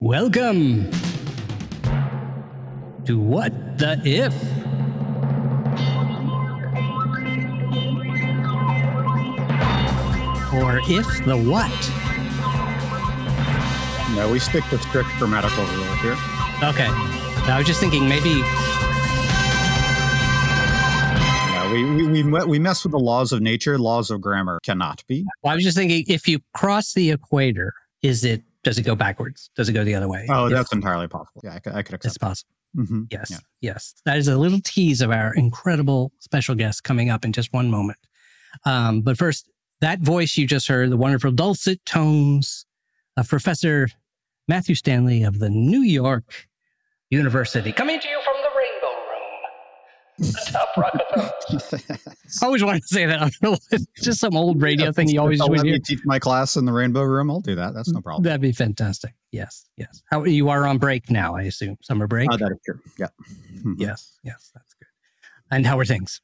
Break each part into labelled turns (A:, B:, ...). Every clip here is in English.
A: Welcome to What the If. Or If the What.
B: No, we stick to strict grammatical rules here.
A: Okay. I was just thinking maybe
B: No, we, we, we, we mess with the laws of nature. Laws of grammar cannot be.
A: well, I was just thinking if you cross the equator, is it does it go backwards? Does it go the other way?
B: Oh,
A: If
B: that's entirely possible. Yeah, I could, I could
A: it's
B: accept
A: possible.
B: hmm
A: Yes,
B: Yeah.
A: yes. That is a little tease of our incredible special guest coming up in just one moment. Um, but first, that voice you just heard, the wonderful dulcet tones of Professor Matthew Stanley of the New York University, coming to you from the Rainbow Rockefeller. I always wanted to say that. I don't know. It's just some old radio thing you always
B: let me teach my class in the Rainbow Room. I'll do that. That's no problem.
A: That'd be fantastic. Yes, yes. How you are on break now? I assume summer break.
B: Uh, that is true. Yeah. Mhm.
A: yes, yes. That's good. And how are things?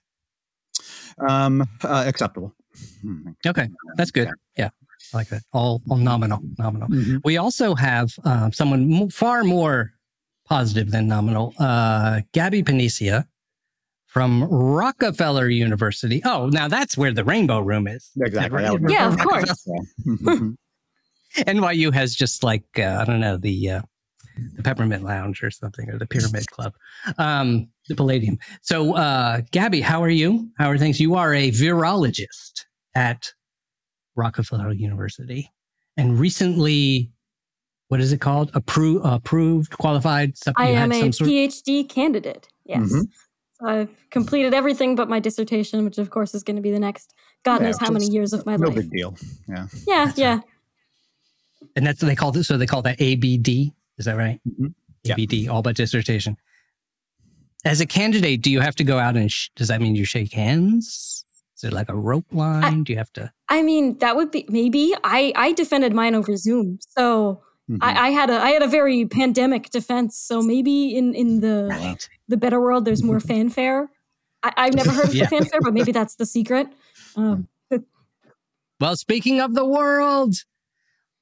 B: Um, uh, acceptable. Mhm.
A: Okay, that's good. Yeah, I like that. All, all nominal, nominal.
B: Mhm.
A: We also have uh, someone far more positive than nominal, uh, Gabby Panicia from Rockefeller University. Oh, now that's where the Rainbow Room is.
B: Exactly.
A: Right?
C: Yeah, of course.
B: Mhm.
A: NYU has just like uh, I don't know the uh, the Peppermint Lounge or something or the Pyramid Club, um, the Palladium. So, uh, Gabby, how are you? How are things? You are a virologist at Rockefeller University, and recently, what is it called? Approved, approved, qualified. Some,
C: I am
A: had
C: a
A: some sort-
C: PhD candidate. Yes.
B: Mhm.
C: So I've completed everything but my dissertation, which of course is going to be the next God
B: Yeah,
C: knows how many years of my
B: no
C: life.
B: No big deal. Yeah.
C: Yeah,
A: That's
C: yeah.
A: and that's what they call it. So they call that ABD. Is that right?
B: Mhm. Yeah.
A: ABD, all but dissertation. As a candidate, do you have to go out and sh- does that mean you shake hands? Is it like a rope line? do you have to?
C: I mean, that would be maybe. I I defended mine over Zoom, so
B: Mhm.
C: I, I had a I had a very pandemic defense. So maybe in in the
A: Right.
C: The better world, there's more fanfare. I, I've never heard of
A: Yeah.
C: the fanfare, but maybe that's the secret. Um,
A: Well, speaking of the world,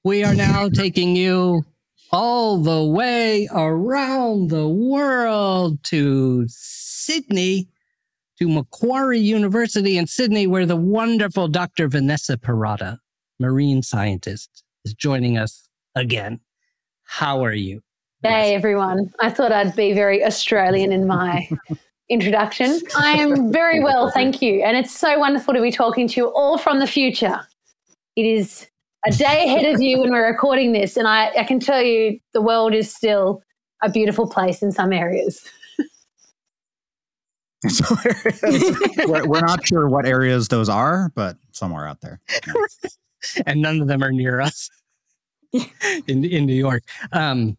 A: we are now taking you all the way around the world to Sydney, to Macquarie University in Sydney, where the wonderful Dr. Vanessa Pirotta, marine scientist, is joining us again. How are you?
D: Hey everyone. I thought I'd be very Australian in my introduction. I am very well, thank you. And it's so wonderful to be talking to you all from the future. It is a day ahead of you when we're recording this, and I, I can tell you the world is still a beautiful place in some areas.
B: We're, we're not sure what areas those are, but somewhere out there.
A: and none of them are near us in in New York. Um,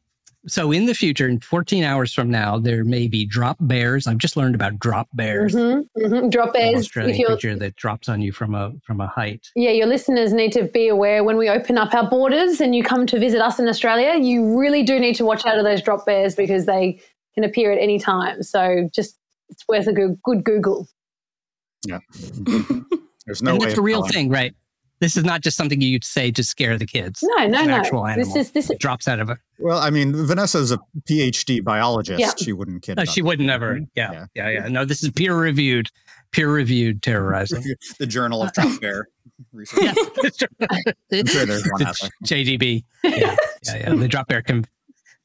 A: so in the future, in 14 hours from now, there may be drop bears. I've just learned about drop bears.
D: Mhm, mhm. Drop bears. If
A: Australian
D: you're,
A: creature that drops on you from a from a height.
D: yeah, your listeners need to be aware when we open up our borders and you come to visit us in Australia, you really do need to watch out of those drop bears because they can appear at any time. So just it's worth a good, good Google.
B: Yeah. There's no
A: and
B: way.
A: that's
B: of
A: a real
B: telling.
A: thing, right? This is not just something you'd say to scare the kids.
D: No, no,
A: It's an
D: no.
A: actual
D: This is this.
A: It drops out of a.
B: Well, I mean, Vanessa's a PhD biologist.
D: Yeah.
B: She wouldn't kid.
A: No,
B: about
A: she
B: that.
A: would never.
B: Mhm.
A: Yeah, yeah, yeah, No, this is peer reviewed, peer reviewed terrorizing.
B: the Journal of Drop Bear Research.
A: yeah,
B: I'm sure there's one out there.
A: JDB. Yeah, yeah, yeah. The drop bear con-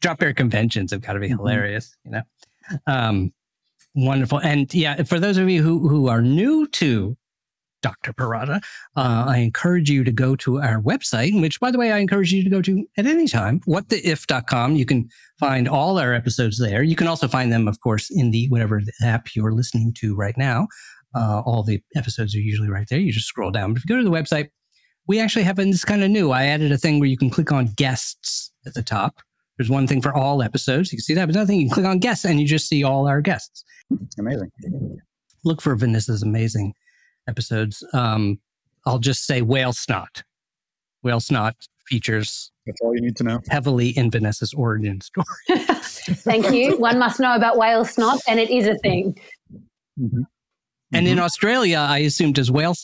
A: drop bear conventions have got to be
B: Mhm.
A: hilarious. You know, um, wonderful. And yeah, for those of you who who are new to Dr. Pirotta, uh, I encourage you to go to our website, which, by the way, I encourage you to go to at any time, whattheif.com. You can find all our episodes there. You can also find them, of course, in the whatever app you're listening to right now. Uh, all the episodes are usually right there. You just scroll down. But if you go to the website, we actually have, and this kind of new, I added a thing where you can click on guests at the top. There's one thing for all episodes. You can see that, but another thing, you can click on guests and you just see all our guests
B: Amazing.
A: look for Vanessa's amazing episodes. Um, I'll just say Whale Snot. Whale Snot features
B: That's all you need to know.
A: heavily in Vanessa's origin story.
D: Thank you. One must know about whale snot, and it is a thing.
A: And
B: Mm-hmm.
A: in Australia, I assume does whale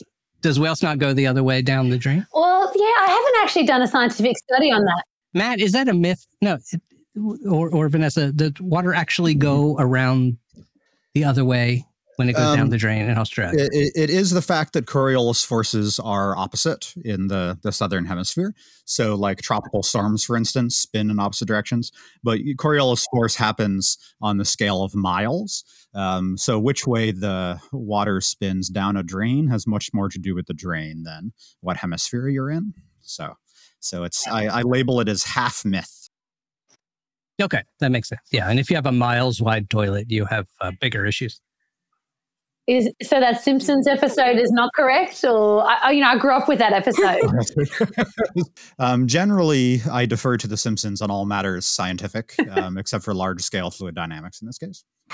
A: does whale snot go the other way down the drain?
D: Well, yeah, I haven't actually done a scientific study on that.
A: Matt, is that a myth? No, it, or or Vanessa, does water actually go around the other way when it goes
B: Um,
A: down the drain in Australia?
B: It, it- is the fact that Coriolis forces are opposite in the, the southern hemisphere. So, like tropical storms, for instance, spin in opposite directions. But Coriolis force happens on the scale of miles. Um, so, which way the water spins down a drain has much more to do with the drain than what hemisphere you're in. So, so it's I, I label it as half myth.
A: okay, that makes sense. Yeah, and if you have a miles wide toilet, you have uh, bigger issues.
D: Is so that Simpsons episode is not correct, or I, I- you know, I grew up with that episode.
B: um, generally, I defer to The Simpsons on all matters scientific, um, except for large scale fluid dynamics in this case.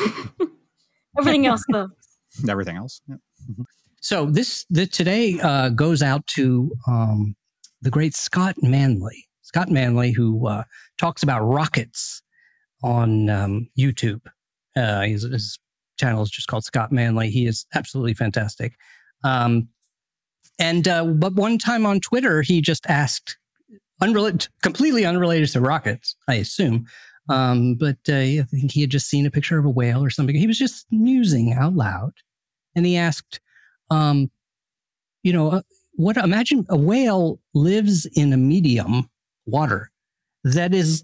C: Everything else, though.
B: Everything else. yeah.
A: So this the today uh, goes out to um, the great Scott Manley. Scott Manley, who uh, talks about rockets on um, YouTube. Uh, his, his channel is just called Scott Manley. He is absolutely fantastic. Um, and uh, but one time on Twitter, he just asked, unrelated, completely unrelated to rockets, I assume. Um, but uh, I think he had just seen a picture of a whale or something. He was just musing out loud, and he asked, um, you know, uh, what? Imagine a whale lives in a medium water that is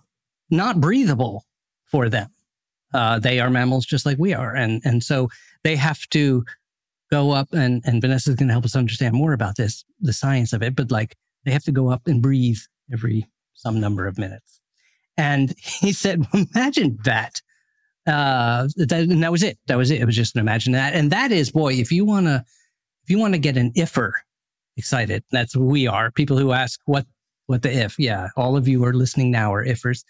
A: not breathable for them. Uh, they are mammals just like we are, and and so they have to go up and and Vanessa's going to help us understand more about this, the science of it. But like they have to go up and breathe every some number of minutes. And he said, imagine that. Uh, that, and that was it. That was it. It was just an imagine that. And that is, boy, if you want to, if you want to get an iffer excited, that's who we are. People who ask what, what the if. Yeah. All of you are listening now are iffers.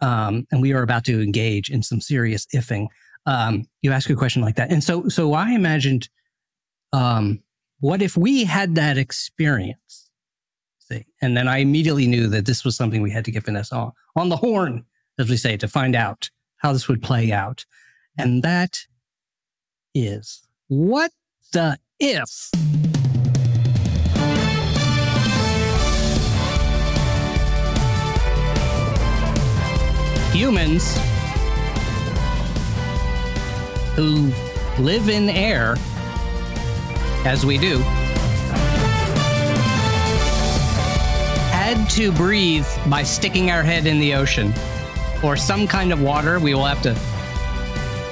A: Um, and we are about to engage in some serious ifing. Um, you ask a question like that. And so, so I imagined, um, what if we had that experience? See, and then I immediately knew that this was something we had to get Vanessa on, on the horn, as we say, to find out how this would play out. And that is what the if? Humans who live in air, as we do, had to breathe by sticking our head in the ocean or some kind of water. We will have to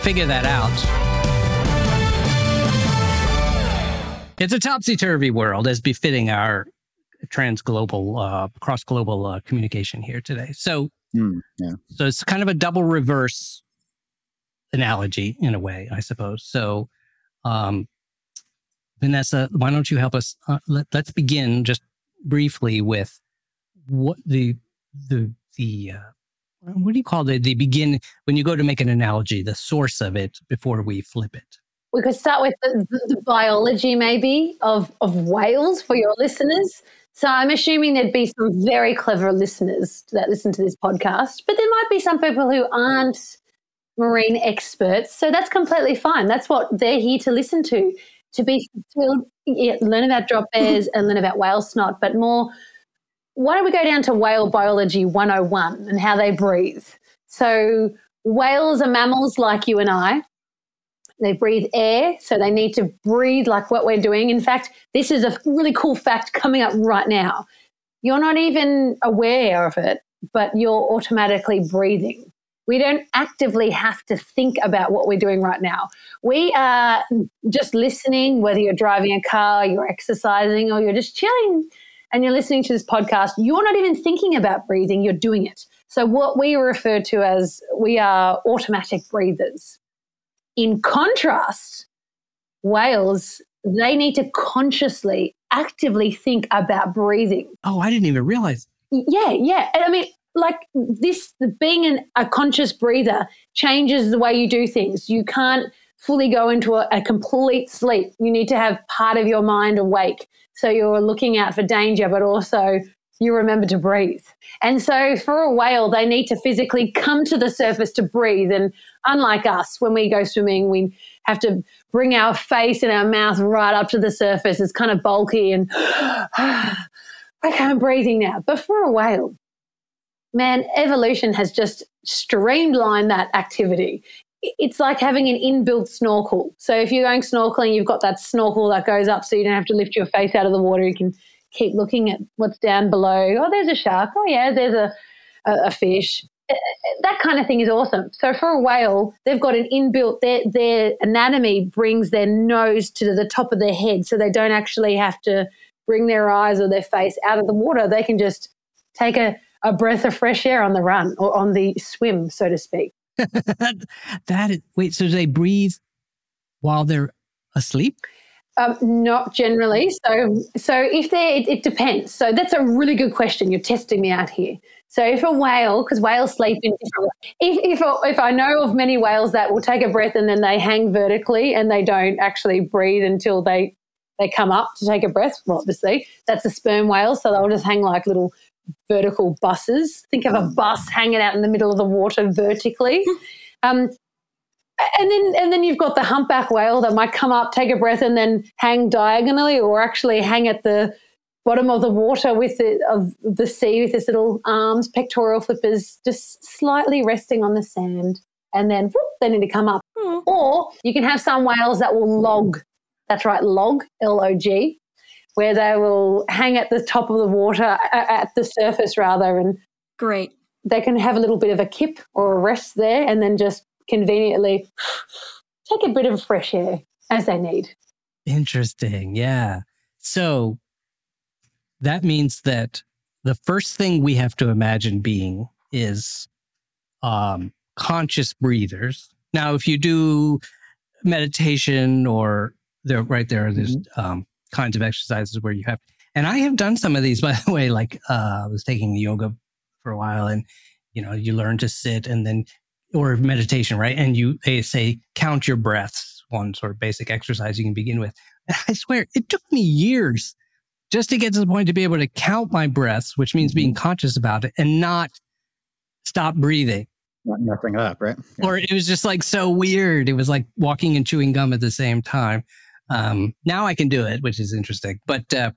A: figure that out. It's a topsy turvy world, as befitting our transglobal, uh, cross global uh, communication here today. So,
B: Hmm, yeah.
A: so it's kind of a double reverse analogy in a way, I suppose. So, um, Vanessa, why don't you help us? Uh, let, let's begin just briefly with what the the the uh, what do you call the the begin when you go to make an analogy, the source of it before we flip it.
D: we could start with the, the, the biology, maybe, of, of whales for your listeners. So I'm assuming there'd be some very clever listeners that listen to this podcast, but there might be some people who aren't marine experts. So that's completely fine. That's what they're here to listen to, to be learn about drop bears and learn about whale snot, but more. Why don't we go down to whale biology 101 and how they breathe? So whales are mammals like you and I. They breathe air, so they need to breathe like what we're doing. In fact, this is a really cool fact coming up right now. You're not even aware of it, but you're automatically breathing. We don't actively have to think about what we're doing right now. We are just listening, whether you're driving a car, you're exercising, or you're just chilling and you're listening to this podcast. You're not even thinking about breathing, you're doing it. So, what we refer to as we are automatic breathers. In contrast, whales, they need to consciously, actively think about breathing.
A: Oh, I didn't even realize.
D: Yeah, yeah. And I mean, like this, being an, a conscious breather changes the way you do things. You can't fully go into a, a complete sleep. You need to have part of your mind awake. So you're looking out for danger, but also you remember to breathe. And so for a whale, they need to physically come to the surface to breathe. And unlike us, when we go swimming, we have to bring our face and our mouth right up to the surface. It's kind of bulky and okay, I'm breathing now. But for a whale, man, evolution has just streamlined that activity. It's like having an inbuilt snorkel. So if you're going snorkeling, you've got that snorkel that goes up so you don't have to lift your face out of the water. You can keep looking at what's down below. Oh, there's a shark. Oh, yeah, there's a, a, a fish. That kind of thing is awesome. So for a whale, they've got an inbuilt, their, their anatomy brings their nose to the top of their head so they don't actually have to bring their eyes or their face out of the water. They can just take a, a breath of fresh air on the run or on the swim, so to speak.
A: that wait, so they breathe while they're asleep?
D: Um, not generally. So, so if they, it, it, depends. So that's a really good question. You're testing me out here. So if a whale, because whales sleep in different, if if if I know of many whales that will take a breath and then they hang vertically and they don't actually breathe until they they come up to take a breath. Well, obviously that's a sperm whale, so they'll just hang like little vertical buses. Think of a bus hanging out in the middle of the water vertically. Um, and then and then you've got the humpback whale that might come up, take a breath, and then hang diagonally, or actually hang at the bottom of the water with the of the sea with his little arms, pectoral flippers, just slightly resting on the sand, and then whoop, they need to come up. Mm. Or you can have some whales that will log. That's right, log L O G, where they will hang at the top of the water at the surface rather, and
C: great.
D: They can have a little bit of a kip or a rest there, and then just conveniently take a bit of fresh air as they need.
A: Interesting. Yeah. So that means that the first thing we have to imagine being is um, conscious breathers. Now, if you do meditation or there, right there, there's mm-hmm. um, kinds of exercises where you have, and I have done some of these, by the way, like uh, I was taking yoga for a while and, you know, you learn to sit and then or meditation, right? And you they say count your breaths, one sort of basic exercise you can begin with. And I swear it took me years just to get to the point to be able to count my breaths, which means being mm-hmm. conscious about it and not stop breathing.
B: Not messing up, right?
A: Yeah. Or it was just like so weird. It was like walking and chewing gum at the same time. Um, now I can do it, which is interesting. But uh,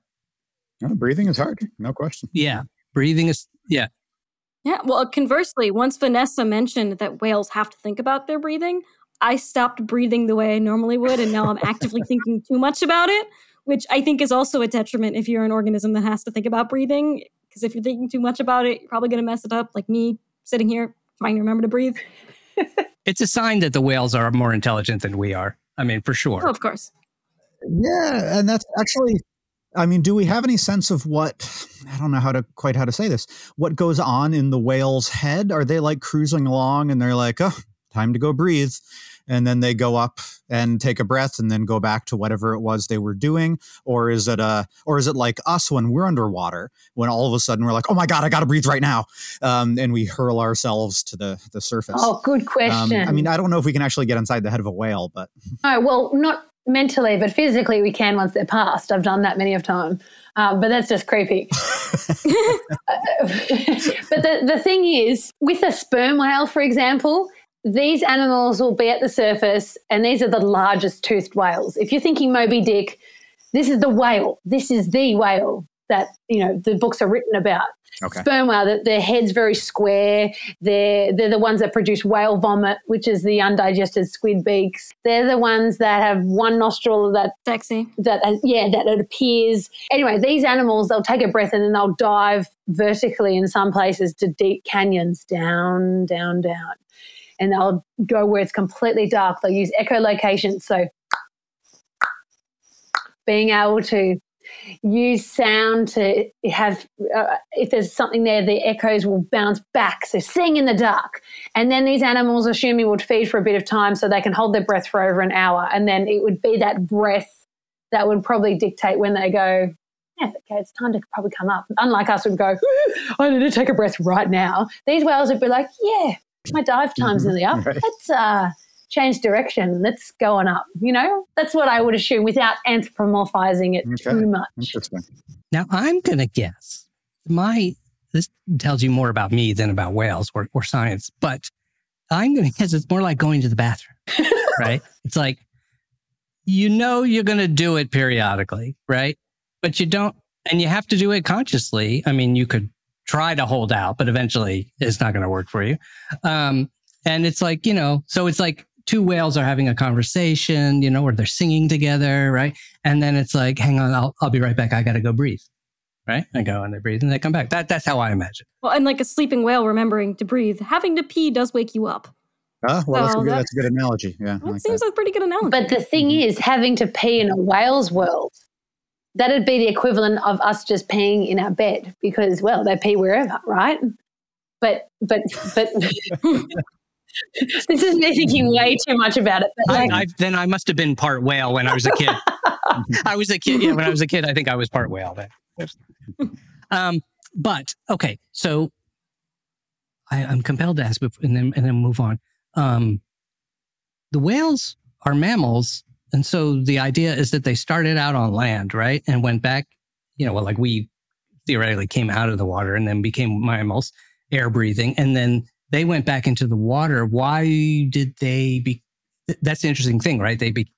B: no, breathing is hard, no question.
A: Yeah, breathing is yeah.
C: Yeah, well, conversely, once Vanessa mentioned that whales have to think about their breathing, I stopped breathing the way I normally would, and now I'm actively thinking too much about it, which I think is also a detriment if you're an organism that has to think about breathing. Because if you're thinking too much about it, you're probably going to mess it up, like me sitting here trying to remember to breathe.
A: it's a sign that the whales are more intelligent than we are. I mean, for sure.
C: Oh, of course.
B: Yeah, and that's actually I mean, do we have any sense of what I don't know how to quite how to say this. What goes on in the whale's head? Are they like cruising along and they're like, "Oh, time to go breathe." And then they go up and take a breath and then go back to whatever it was they were doing or is it a or is it like us when we're underwater when all of a sudden we're like oh my god i gotta breathe right now um, and we hurl ourselves to the the surface
D: oh good question
B: um, i mean i don't know if we can actually get inside the head of a whale but
D: oh well not mentally, but physically we can once they're past. I've done that many of time, um, but that's just creepy. but the, the thing is, with a sperm whale, for example, these animals will be at the surface, and these are the largest toothed whales. If you're thinking Moby Dick, this is the whale. This is the whale that you know the books are written about. Okay. Sperm whale, that their head's very square. They're they're the ones that produce whale vomit, which is the undigested squid beaks. They're the ones that have one nostril that
C: sexy.
D: That uh, yeah, that it appears. Anyway, these animals they'll take a breath and then they'll dive vertically in some places to deep canyons, down, down, down, and they'll go where it's completely dark. They'll use echolocation, so being able to use sound to have uh, if there's something there the echoes will bounce back so sing in the dark and then these animals assuming would feed for a bit of time so they can hold their breath for over an hour and then it would be that breath that would probably dictate when they go yeah, okay, it's time to probably come up. Unlike us, would go, I need to take a breath right now. These whales would be like, yeah, my dive time's mm-hmm. nearly up. Let's uh, change direction. Let's go on up. You know, that's what I would assume without anthropomorphizing it okay. too much. Interesting.
A: Now I'm going to guess my, this tells you more about me than about whales or, or science, but I'm going to guess it's more like going to the bathroom, right? It's like, you know, you're going to do it periodically, right? But you don't, and you have to do it consciously. I mean, you could try to hold out, but eventually it's not going to work for you. Um, and it's like, you know, so it's like two whales are having a conversation, you know, or they're singing together, right? And then it's like, hang on, I'll, I'll be right back. I got to go breathe. Right. I go and they breathe and they come back. That, that's how I imagine.
C: Well, and like a sleeping whale remembering to breathe, having to pee does wake you up.
B: Ah, well, that's, a good,
C: that-
B: that's a good analogy. Yeah. I
C: That
B: like
C: seems
B: that.
C: a pretty good analogy.
D: But the thing is, having to pee in a whale's world, that'd be the equivalent of us just peeing in our bed because, well, they pee wherever, right? But, but, but. this is me thinking way too much about it. Like,
A: I, I, then I must have been part whale when I was a kid. I was a kid. Yeah, when I was a kid, I think I was part whale then. Um, but okay, so I, I'm compelled to ask, and then and then move on. Um, the whales are mammals, and so the idea is that they started out on land, right, and went back. You know, well, like we theoretically came out of the water and then became mammals, air breathing, and then they went back into the water. Why did they be? That's the interesting thing, right? They be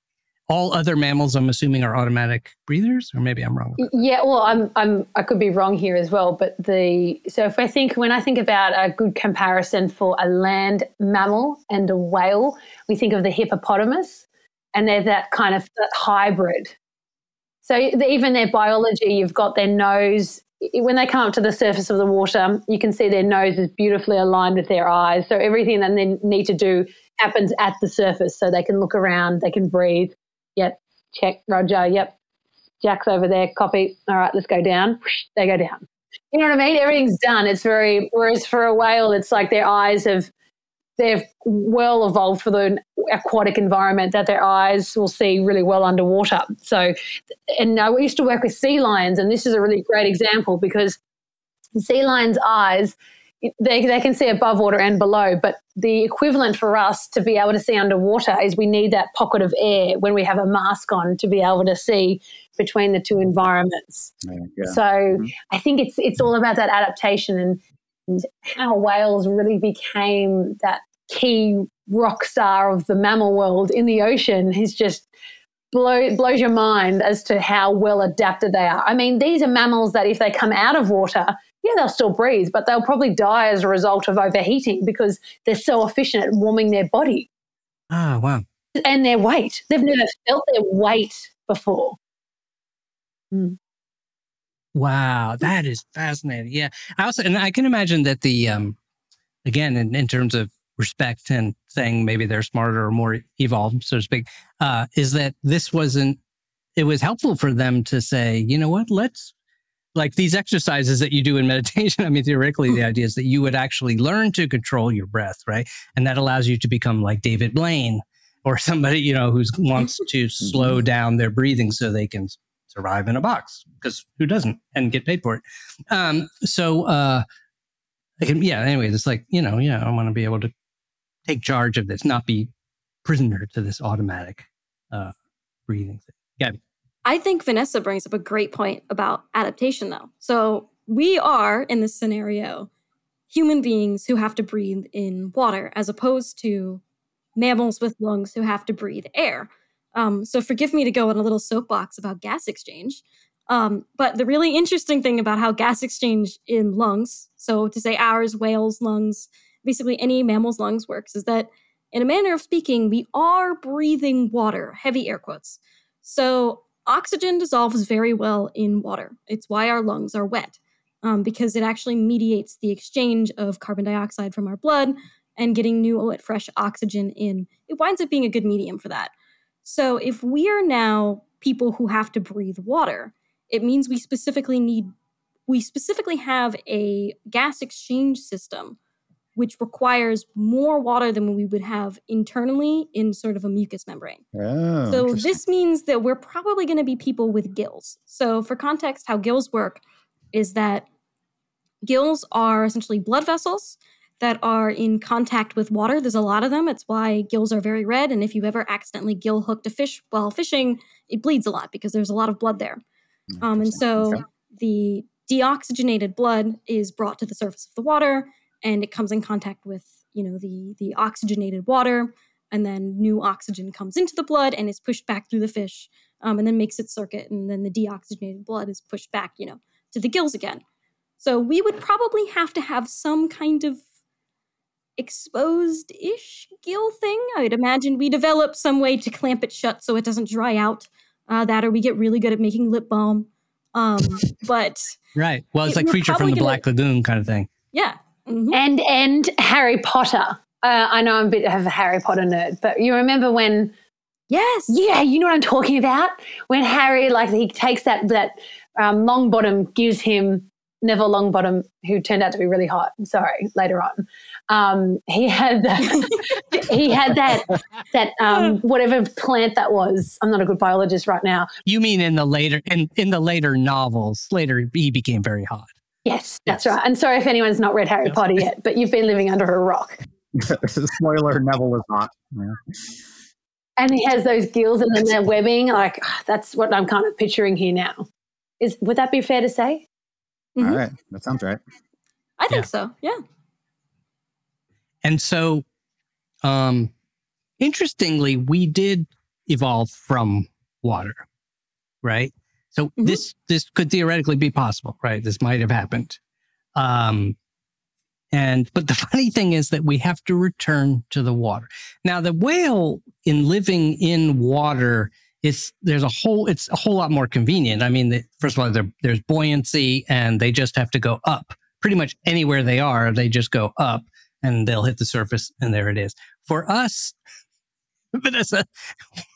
A: all other mammals. I'm assuming are automatic breathers, or maybe I'm wrong.
D: Yeah, well, I'm, I'm, I could be wrong here as well, but the so if I think when I think about a good comparison for a land mammal and a whale, we think of the hippopotamus, and they're that kind of hybrid. So even their biology, you've got their nose. When they come up to the surface of the water, you can see their nose is beautifully aligned with their eyes. So everything that they need to do happens at the surface, so they can look around, they can breathe. Yep, check, Roger. Yep, Jack's over there, copy. All right, let's go down. They go down. You know what I mean? Everything's done. It's very, whereas for a whale, it's like their eyes have, they've well evolved for the aquatic environment that their eyes will see really well underwater. So, and I used to work with sea lions, and this is a really great example because sea lions' eyes, they, they can see above water and below, but the equivalent for us to be able to see underwater is we need that pocket of air when we have a mask on to be able to see between the two environments.
B: Yeah.
D: So mm-hmm. I think it's it's all about that adaptation and how whales really became that key rock star of the mammal world in the ocean is just blow, blows your mind as to how well adapted they are. I mean, these are mammals that if they come out of water, yeah, they'll still breathe, but they'll probably die as a result of overheating because they're so efficient at warming their body
A: Ah, wow.
D: and their weight. They've never felt their weight before.
A: Wow, that is fascinating. Yeah, I also and I can imagine that the um, again in, in terms of respect and saying maybe they're smarter or more evolved, so to speak, uh, is that this wasn't. It was helpful for them to say, you know what, let's like these exercises that you do in meditation. I mean, theoretically, the idea is that you would actually learn to control your breath, right? And that allows you to become like David Blaine or somebody you know who wants to slow down their breathing so they can survive in a box because who doesn't and get paid for it um so uh can, yeah anyway it's like you know yeah i want to be able to take charge of this not be prisoner to this automatic uh breathing thing yeah
C: I think Vanessa brings up a great point about adaptation, though. So we are in this scenario human beings who have to breathe in water, as opposed to mammals with lungs who have to breathe air. Um, so forgive me to go on a little soapbox about gas exchange. Um, but the really interesting thing about how gas exchange in lungs, so to say ours, whales' lungs, basically any mammal's lungs works, is that in a manner of speaking, we are breathing water, heavy air quotes. So oxygen dissolves very well in water. It's why our lungs are wet, um, because it actually mediates the exchange of carbon dioxide from our blood and getting new, fresh oxygen in. It winds up being a good medium for that. So if we are now people who have to breathe water, it means we specifically need, we specifically have a gas exchange system which requires more water than we would have internally in sort of a mucous membrane.
B: Oh,
C: So this means that we're probably going to be people with gills. So for context, how gills work is that gills are essentially blood vessels that are in contact with water. There's a lot of them. It's why gills are very red. And if you've ever accidentally gill hooked a fish while fishing, it bleeds a lot because there's a lot of blood there. Um, and so the deoxygenated blood is brought to the surface of the water and it comes in contact with, you know, the the oxygenated water and then new oxygen comes into the blood and is pushed back through the fish um, and then makes its circuit and then the deoxygenated blood is pushed back, you know, to the gills again. So we would probably have to have some kind of exposed ish gill thing. I'd imagine we develop some way to clamp it shut so it doesn't dry out. Uh, that or we get really good at making lip balm. Um, but
A: right. Well, it's
C: It
A: like creature from the Black Lagoon kind of thing.
C: yeah. Mhm.
D: and and Harry Potter. Uh, I know I'm a bit of a Harry Potter nerd, but you remember when?
C: Yes.
D: Yeah, you know what I'm talking about. When Harry, like, he takes that that um, Longbottom, gives him Neville Longbottom, who turned out to be really hot. Sorry, later on, um, he had that. he had that that um, whatever plant that was. I'm not a good biologist right now.
A: You mean in the later in in the later novels? Later, he became very hot.
D: Yes, that's
A: Yes.
D: right. And sorry if anyone's not read Harry
A: Yes.
D: Potter yet, but you've been living under a rock.
B: Spoiler: Neville is not. Yeah.
D: and he has those gills and then that webbing. Like ah, that's what I'm kind of picturing here now. Is would that be fair to say?
C: Mhm.
B: All right, that sounds right.
C: I think
A: Yeah.
C: so. Yeah.
A: And so, um, interestingly, we did evolve from water, right? So
C: Mhm.
A: this this could theoretically be possible, right? This might have happened. Um, and but the funny thing is that we have to return to the water. Now, the whale in living in water is there's a whole it's a whole lot more convenient. I mean, the, first of all, there, there's buoyancy, and they just have to go up. Pretty much anywhere they are, they just go up and they'll hit the surface and there it is. For us, Vanessa,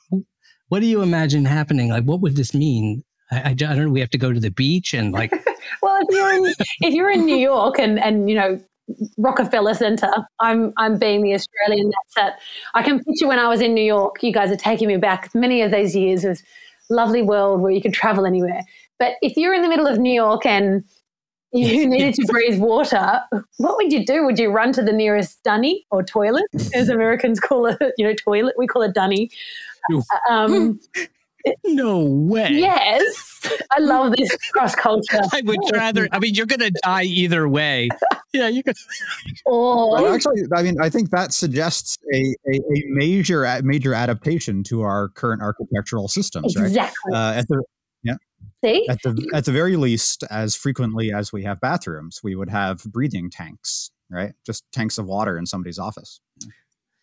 A: what do you imagine happening? Like, what would this mean? I, I, don't know. We have to go to the beach and like,
D: Well, if you're in, if you're in New York and and you know Rockefeller Center, I'm I'm being the Australian that's that. I can picture when I was in New York. You guys are taking me back many of those years of lovely world where you could travel anywhere. But if you're in the middle of New York and you needed to breathe water, what would you do? Would you run to the nearest dunny or toilet, as Americans call it? You know, toilet. We call it dunny. Um,
A: no way.
D: yes, I love this cross culture.
A: I would rather, I mean, you're going to die either way. Yeah, you could.
D: Or
B: Well, actually, I mean, I think that suggests a, a, a major a major adaptation to our current architectural systems, right?
D: exactly.
B: Uh, at the
D: See,
B: at the at the very least, as frequently as we have bathrooms, we would have breathing tanks, right? Just tanks of water in somebody's office.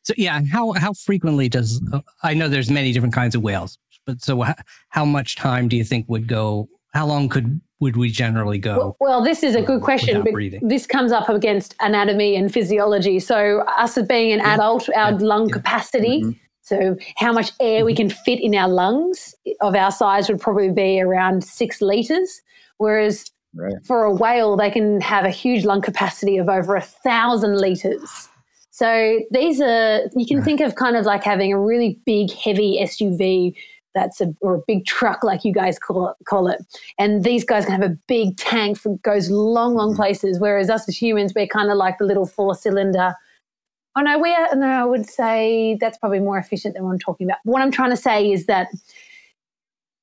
A: So yeah, how how frequently does uh, I know there's many different kinds of whales, but so how, how much time do you think would go? How long could would we generally go?
D: well, well, this is a good question. but. This comes up against anatomy and physiology. So, us as being an
A: Yeah,
D: adult, our
A: yeah,
D: lung
A: yeah.
D: capacity,
B: Mhm.
D: so how much air we can fit in our lungs of our size would probably be around six liters. Whereas
B: Right.
D: for a whale, they can have a huge lung capacity of over a thousand liters. So these are you can
A: Right.
D: think of kind of like having a really big, heavy SUV that's a or a big truck, like you guys call it, call it. And these guys can have a big tank that goes long, long mm-hmm. places. Whereas us as humans, we're kind of like the little four cylinder. Oh no, we are. No, I would say that's probably more efficient than what I'm talking about. What I'm trying to say is that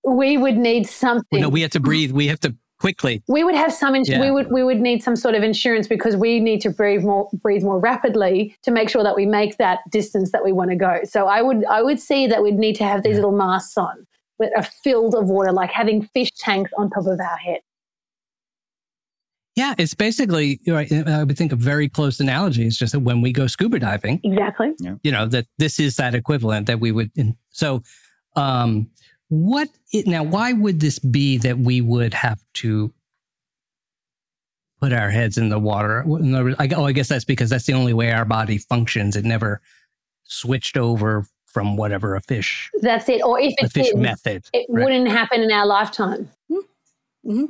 D: we would need something
A: Well, no, we have to breathe. We have to quickly.
D: we would have some ins-
A: Yeah.
D: we would we would need some sort of insurance because we need to breathe more breathe more rapidly to make sure that we make that distance that we want to go so i would i would see that we'd need to have these
A: Yeah.
D: little masks on that are filled of water like having fish tanks on top of our head
A: Yeah, it's basically right. I would think a very close analogy is just that when we go scuba diving,
D: exactly
A: you know that this is that equivalent that we would. In, so, um, what it, now? Why would this be that we would have to put our heads in the water? In other words, I, oh, I guess that's because that's the only way our body functions. It never switched over from whatever a fish
D: that's it or if
A: a fish
D: did
A: method.
D: it
A: right?
D: wouldn't happen in our lifetime
C: Mhm.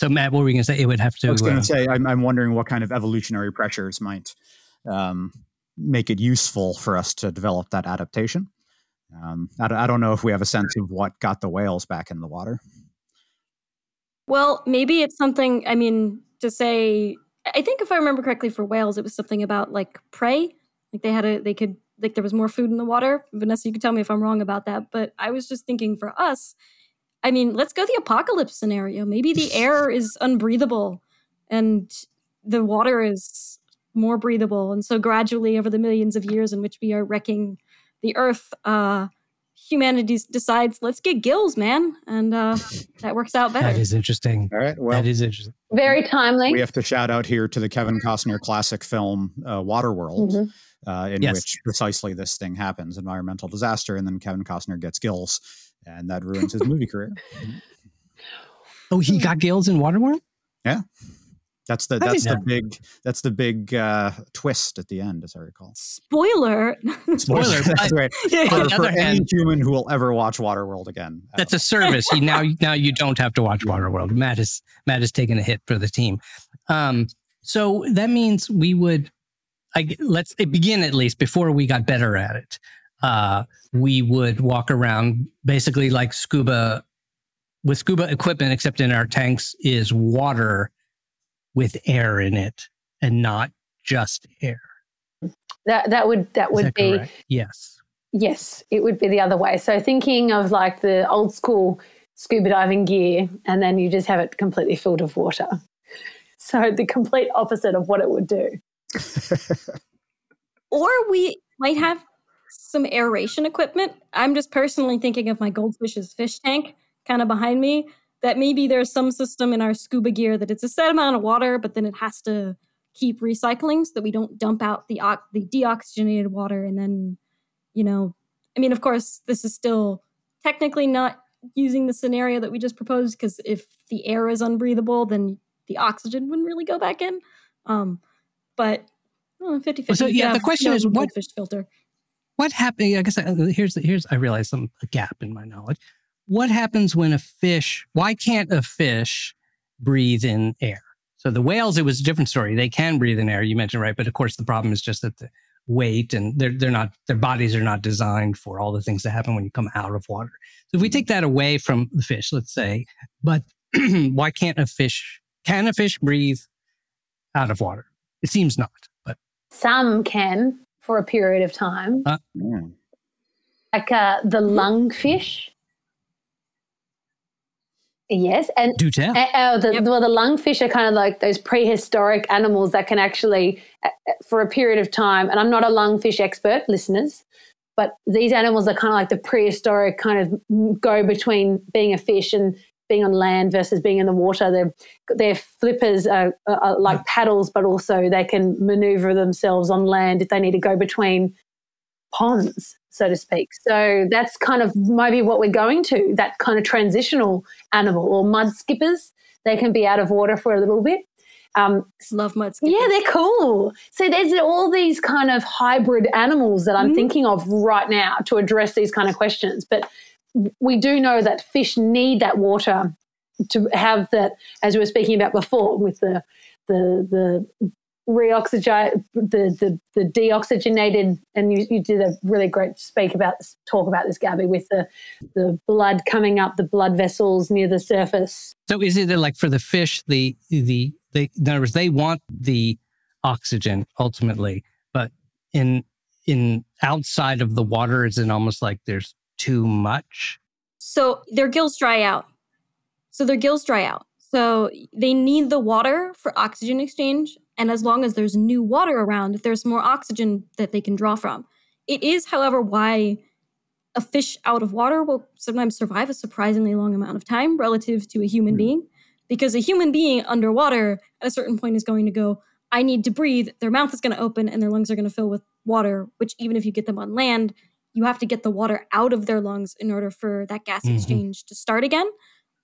A: So, Matt, what were we going to say? It would have to.
B: I was going
A: uh,
B: to say, I'm, I'm wondering what kind of evolutionary pressures might um, make it useful for us to develop that adaptation. Um, I, don't- I don't know if we have a sense of what got the whales back in the water.
C: Well, maybe it's something, I mean, to say, I think if I remember correctly for whales, it was something about like prey. Like they had a, they could, like there was more food in the water. Vanessa, you could tell me if I'm wrong about that. But I was just thinking for us, I mean, let's go the apocalypse scenario. Maybe the air is unbreathable and the water is more breathable. And so gradually over the millions of years in which we are wrecking the earth, uh, humanity decides let's get gills, man, and uh, that works out better.
A: That is interesting.
B: All right. Well,
A: that is interesting.
D: Very timely.
B: we have to shout out here to the Kevin Costner classic film uh, Waterworld,
D: Mhm.
B: uh, in
A: Yes.
B: which precisely this thing happens: environmental disaster, and then Kevin Costner gets gills, and that ruins his movie career.
A: Oh, he got gills in Waterworld.
B: That's the
A: I
B: that's
A: didn't
B: the big that's the big uh, twist at the end, as I recall.
C: Spoiler.
A: Spoiler,
B: that's right.
C: Yeah.
B: For,
A: the
B: for
A: other
B: any
A: hand-
B: human who will ever watch Waterworld again.
A: That's a service. You, now, now you don't have to watch Waterworld. Matt is Matt is taking a hit for the team. Um, so that means we would, I g- let's begin at least before we got better at it. Uh, we would walk around basically like scuba with scuba equipment, except in our tanks is water with air in it and not just air.
D: That that would that
A: Is
D: would
A: that
D: be
A: correct? yes.
D: yes, it would be the other way. So thinking of like the old school scuba diving gear, and then you just have it completely filled with water. So the complete opposite of what it would do.
C: or we might have some aeration equipment. I'm just personally thinking of my goldfish's fish tank kind of behind me. That maybe there's some system in our scuba gear that it's a set amount of water, but then it has to keep recycling so that we don't dump out the the deoxygenated water and then, you know, I mean, of course, this is still technically not using the scenario that we just proposed because if the air is unbreathable, then the oxygen wouldn't really go back in. Um, but oh, 50 50.
A: So, yeah, the question is what-
C: fish filter?
A: what happened? I guess I, here's here's I realize some a gap in my knowledge. What happens when a fish? Why can't a fish breathe in air? So the whales, it was a different story. They can breathe in air. You mentioned right, but of course the problem is just that the weight and they're they're not their bodies are not designed for all the things that happen when you come out of water. So if we take that away from the fish, let's say, but why can't a fish? Can a fish breathe out of water? It seems not, but
D: Some can for a period of time,
B: Mm.
D: like uh, the lungfish. Yes, and
A: do tell.
D: Uh, oh, the,
C: Yep.
D: well, the lungfish are kind of like those prehistoric animals that can actually, uh, uh, for a period of time, and I'm not a lungfish expert, listeners, but these animals are kind of like the prehistoric kind of go between being a fish and being on land versus being in the water. Their their flippers are, are, are like paddles, but also they can maneuver themselves on land if they need to go between ponds, so to speak. So that's kind of maybe what we're going to that kind of transitional animal or mud skippers. They can be out of water for a little bit. Um,
C: Love mud skippers.
D: yeah, they're cool. So there's all these kind of hybrid animals that I'm
C: Mhm.
D: thinking of right now to address these kind of questions. But we do know that fish need that water to have that, as we were speaking about before, with the the the reoxygenate the, the the deoxygenated and you, you did a really great speak about this talk about this gabby with the the blood coming up the blood vessels near the surface
A: So is it like for the fish, the the they in other words, they want the oxygen ultimately, but in in outside of the water, is it almost like there's too much?
C: So their gills dry out. So their gills dry out. So they need the water for oxygen exchange. And as long as there's new water around, there's more oxygen that they can draw from. It is, however, why a fish out of water will sometimes survive a surprisingly long amount of time relative to a human
B: Hmm.
C: being. Because a human being underwater at a certain point is going to go, I need to breathe. Their mouth is going to open and their lungs are going to fill with water, which even if you get them on land, you have to get the water out of their lungs in order for that gas
A: Mhm.
C: exchange to start again.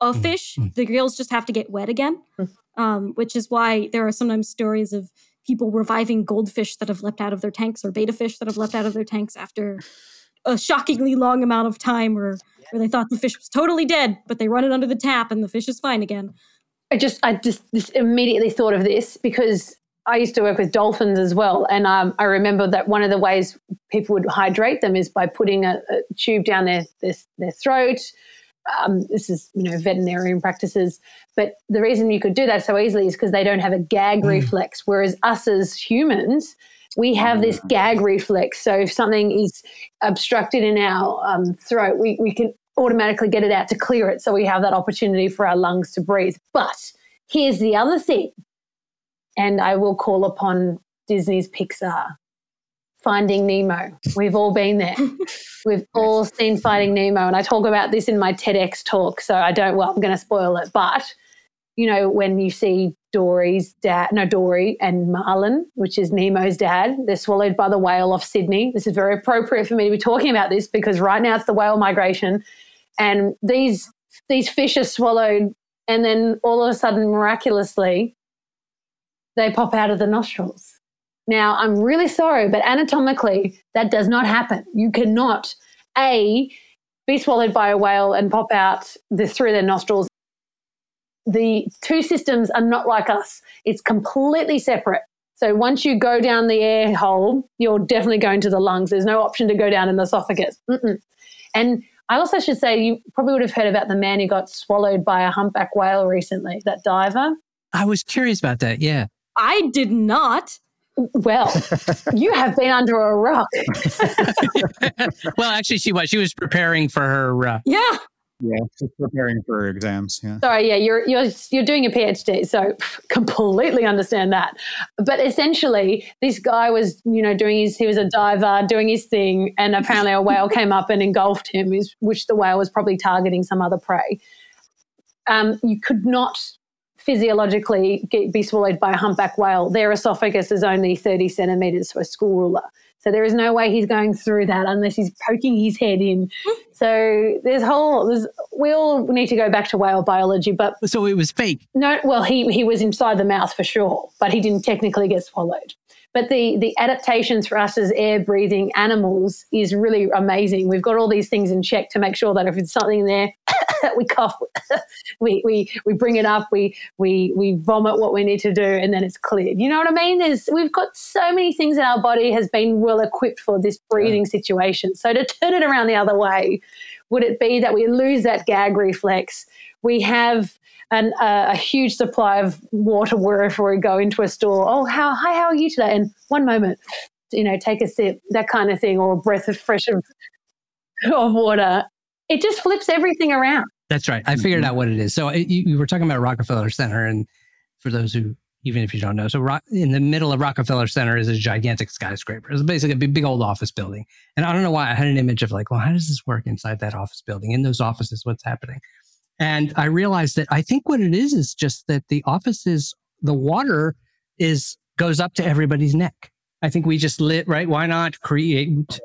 C: A
A: Mhm.
C: fish,
A: Mhm.
C: the gills just have to get wet again,
D: Mm.
C: um, which is why there are sometimes stories of people reviving goldfish that have leapt out of their tanks or betta fish that have leapt out of their tanks after a shockingly long amount of time where, where they thought the fish was totally dead, but they run it under the tap and the fish is fine again.
D: I just I just, just immediately thought of this because I used to work with dolphins as well, and um, I remember that one of the ways people would hydrate them is by putting a, a tube down their their, their throat. Um, this is you know veterinarian practices, but the reason you could do that so easily is because they don't have a gag
A: Mm.
D: reflex, whereas us as humans. We have this gag reflex. So if something is obstructed in our um, throat, we, we can automatically get it out to clear it. So we have that opportunity for our lungs to breathe. But here's the other thing, and I will call upon Disney's Pixar Finding Nemo. We've all been there. We've all seen Finding Nemo. And I talk about this in my TEDx talk. So I don't, well, I'm going to spoil it. But, you know, when you see Dory's dad, no, Dory and Marlin, which is Nemo's dad, they're swallowed by the whale off Sydney. This is very appropriate for me to be talking about this because right now it's the whale migration. And these, these fish are swallowed. And then all of a sudden, miraculously, they pop out of the nostrils now, I'm really sorry, but anatomically, that does not happen. You cannot, A, be swallowed by a whale and pop out the, through their nostrils. The two systems are not like us, it's completely separate. So once you go down the air hole, you're definitely going to the lungs. There's no option to go down in the esophagus. Mm-mm. And I also should say, you probably would have heard about the man who got swallowed by a humpback whale recently, that diver.
A: I was curious about that. Yeah.
C: I did not.
D: Well, you have been under a rock.
A: well, actually, she was. She was preparing for her. Uh,
C: yeah.
B: Yeah, she's preparing for her exams. Yeah.
D: Sorry, yeah, you're you're you're doing a PhD, so completely understand that. But essentially, this guy was, you know, doing his he was a diver, doing his thing, and apparently a whale came up and engulfed him, which the whale was probably targeting some other prey. Um, you could not physiologically get, be swallowed by a humpback whale, their esophagus is only 30 centimeters for a school ruler. So there is no way he's going through that unless he's poking his head in. Hmm. So there's whole there's, we all need to go back to whale biology, but
A: so it was fake.
D: No, well he he was inside the mouth for sure, but he didn't technically get swallowed. But the the adaptations for us as air breathing animals is really amazing. We've got all these things in check to make sure that if it's something there, that we cough, we, we we bring it up, we we we vomit what we need to do, and then it's cleared. You know what I mean? There's we've got so many things in our body has been well equipped for this breathing yeah. situation. So to turn it around the other way, would it be that we lose that gag reflex? We have and uh, a huge supply of water wherever we go into a store. Oh, how hi, how are you today? And one moment, you know, take a sip, that kind of thing, or a breath of fresh of, of water. It just flips everything around.
A: That's right. I figured mm-hmm. out what it is. So it, you, you, were talking about Rockefeller Center, and for those who, even if you don't know, so Rock, in the middle of Rockefeller Center is a gigantic skyscraper. It's basically a big, big old office building. And I don't know why I had an image of like, well, how does this work inside that office building? In those offices, what's happening? And I realized that I think what it is is just that the office is the water is goes up to everybody's neck. I think we just lit right. Why not create?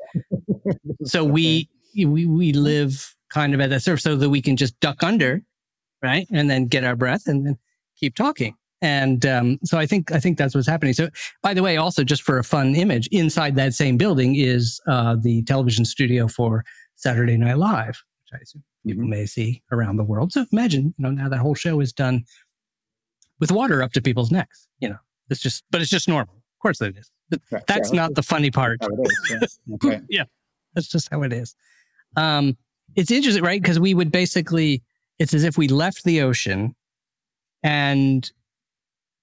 A: so we we we live kind of at that surface so that we can just duck under, right, and then get our breath and then keep talking. And um, so I think I think that's what's happening. So by the way, also just for a fun image, inside that same building is uh, the television studio for Saturday Night Live, which I assume people mm-hmm. may see around the world. So imagine, you know, now that whole show is done with water up to people's necks. You know, it's just, but it's just normal. Of course it is. Right. That's yeah, not the funny part.
B: Yeah. Okay.
A: yeah, that's just how it is. Um, it's interesting, right? Because we would basically, it's as if we left the ocean, and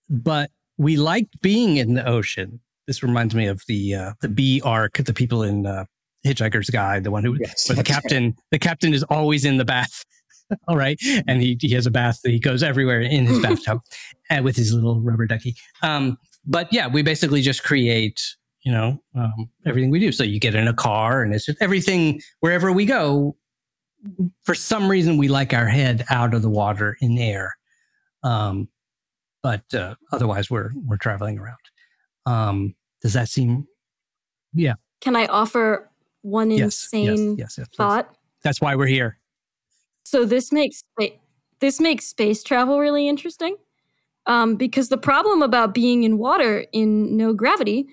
A: but we liked being in the ocean. This reminds me of the uh, the B Ark, the people in uh, Hitchhiker's Guide, the one who, yes, the captain, right. the captain is always in the bath. All right. And he, he has a bath that he goes everywhere in his bathtub and with his little rubber ducky. Um, but yeah, we basically just create, you know, um, everything we do. So you get in a car and it's just everything wherever we go. For some reason, we like our head out of the water in air. Um, but uh, otherwise, we're we're traveling around. Um, does that seem? Yeah.
C: Can I offer one yes, insane yes, yes, thought.
A: That's why we're here.
C: So this makes this makes space travel really interesting, um, because the problem about being in water in no gravity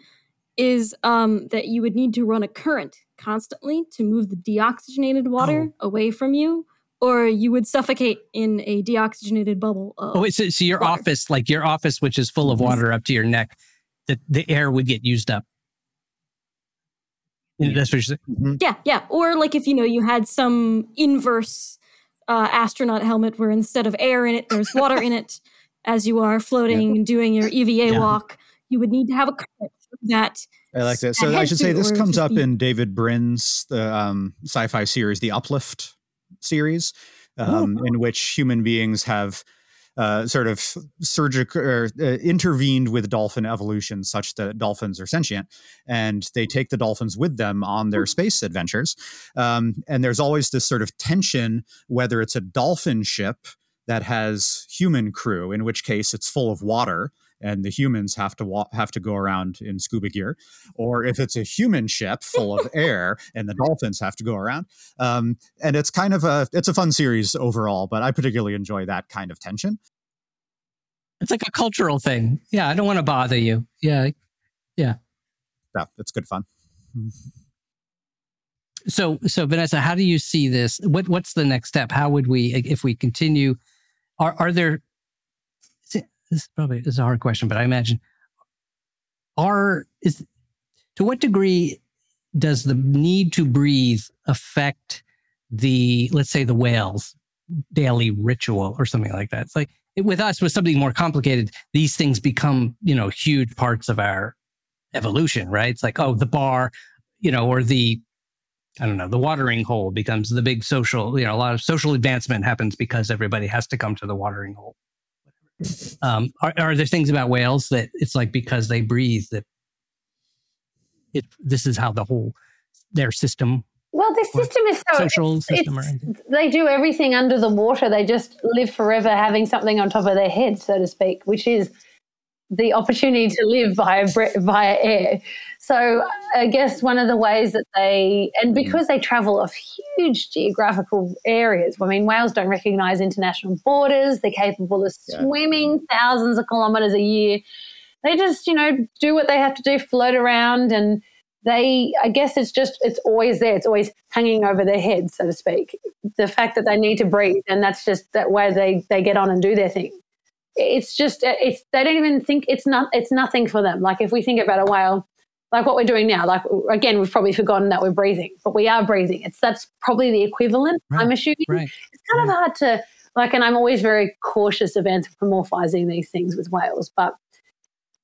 C: is um, that you would need to run a current constantly to move the deoxygenated water oh. away from you, or you would suffocate in a deoxygenated bubble.
A: oh, wait, so, so your water. office, like your office, which is full of water up to your neck, the, the air would get used up. That's what you're saying.
C: Mm-hmm. Yeah, yeah. Or like if you know you had some inverse uh, astronaut helmet where instead of air in it, there's water in it, as you are floating yeah. and doing your EVA yeah. walk, you would need to have a current that.
B: I like that. So I should say this comes up in David Brin's the um, sci-fi series, the Uplift series, um, oh. in which human beings have uh, sort of surgical or uh, intervened with dolphin evolution such that dolphins are sentient and they take the dolphins with them on their space adventures um, and there's always this sort of tension whether it's a dolphin ship that has human crew in which case it's full of water and the humans have to wa- have to go around in scuba gear, or if it's a human ship full of air and the dolphins have to go around. Um, and it's kind of a it's a fun series overall, but I particularly enjoy that kind of tension.
A: It's like a cultural thing. Yeah, I don't want to bother you. Yeah, yeah.
B: Yeah, it's good fun.
A: So, so Vanessa, how do you see this? What what's the next step? How would we, if we continue? Are are there this is probably this is a hard question, but I imagine are is to what degree does the need to breathe affect the let's say the whales daily ritual or something like that? It's like with us with something more complicated, these things become you know huge parts of our evolution, right? It's like oh the bar, you know, or the I don't know, the watering hole becomes the big social, you know, a lot of social advancement happens because everybody has to come to the watering hole. Um, are, are there things about whales that it's like because they breathe that it this is how the whole their system
D: well the system is so
A: social system
D: they do everything under the water. They just live forever having something on top of their head so to speak which is the opportunity to live via via air. So I guess one of the ways that they and mm. because they travel off huge geographical areas. I mean, whales don't recognise international borders. They're capable of swimming thousands of kilometres a year. They just you know do what they have to do, float around, and they. I guess it's just it's always there. It's always hanging over their head, so to speak. The fact that they need to breathe, and that's just that way they they get on and do their thing it's just it's they don't even think it's not it's nothing for them. Like if we think about a whale, like what we're doing now, like again, we've probably forgotten that we're breathing, but we are breathing. It's that's probably the equivalent. Right, I'm assuming.
A: Right,
D: it's kind
A: right.
D: of hard to like, and I'm always very cautious of anthropomorphizing these things with whales, but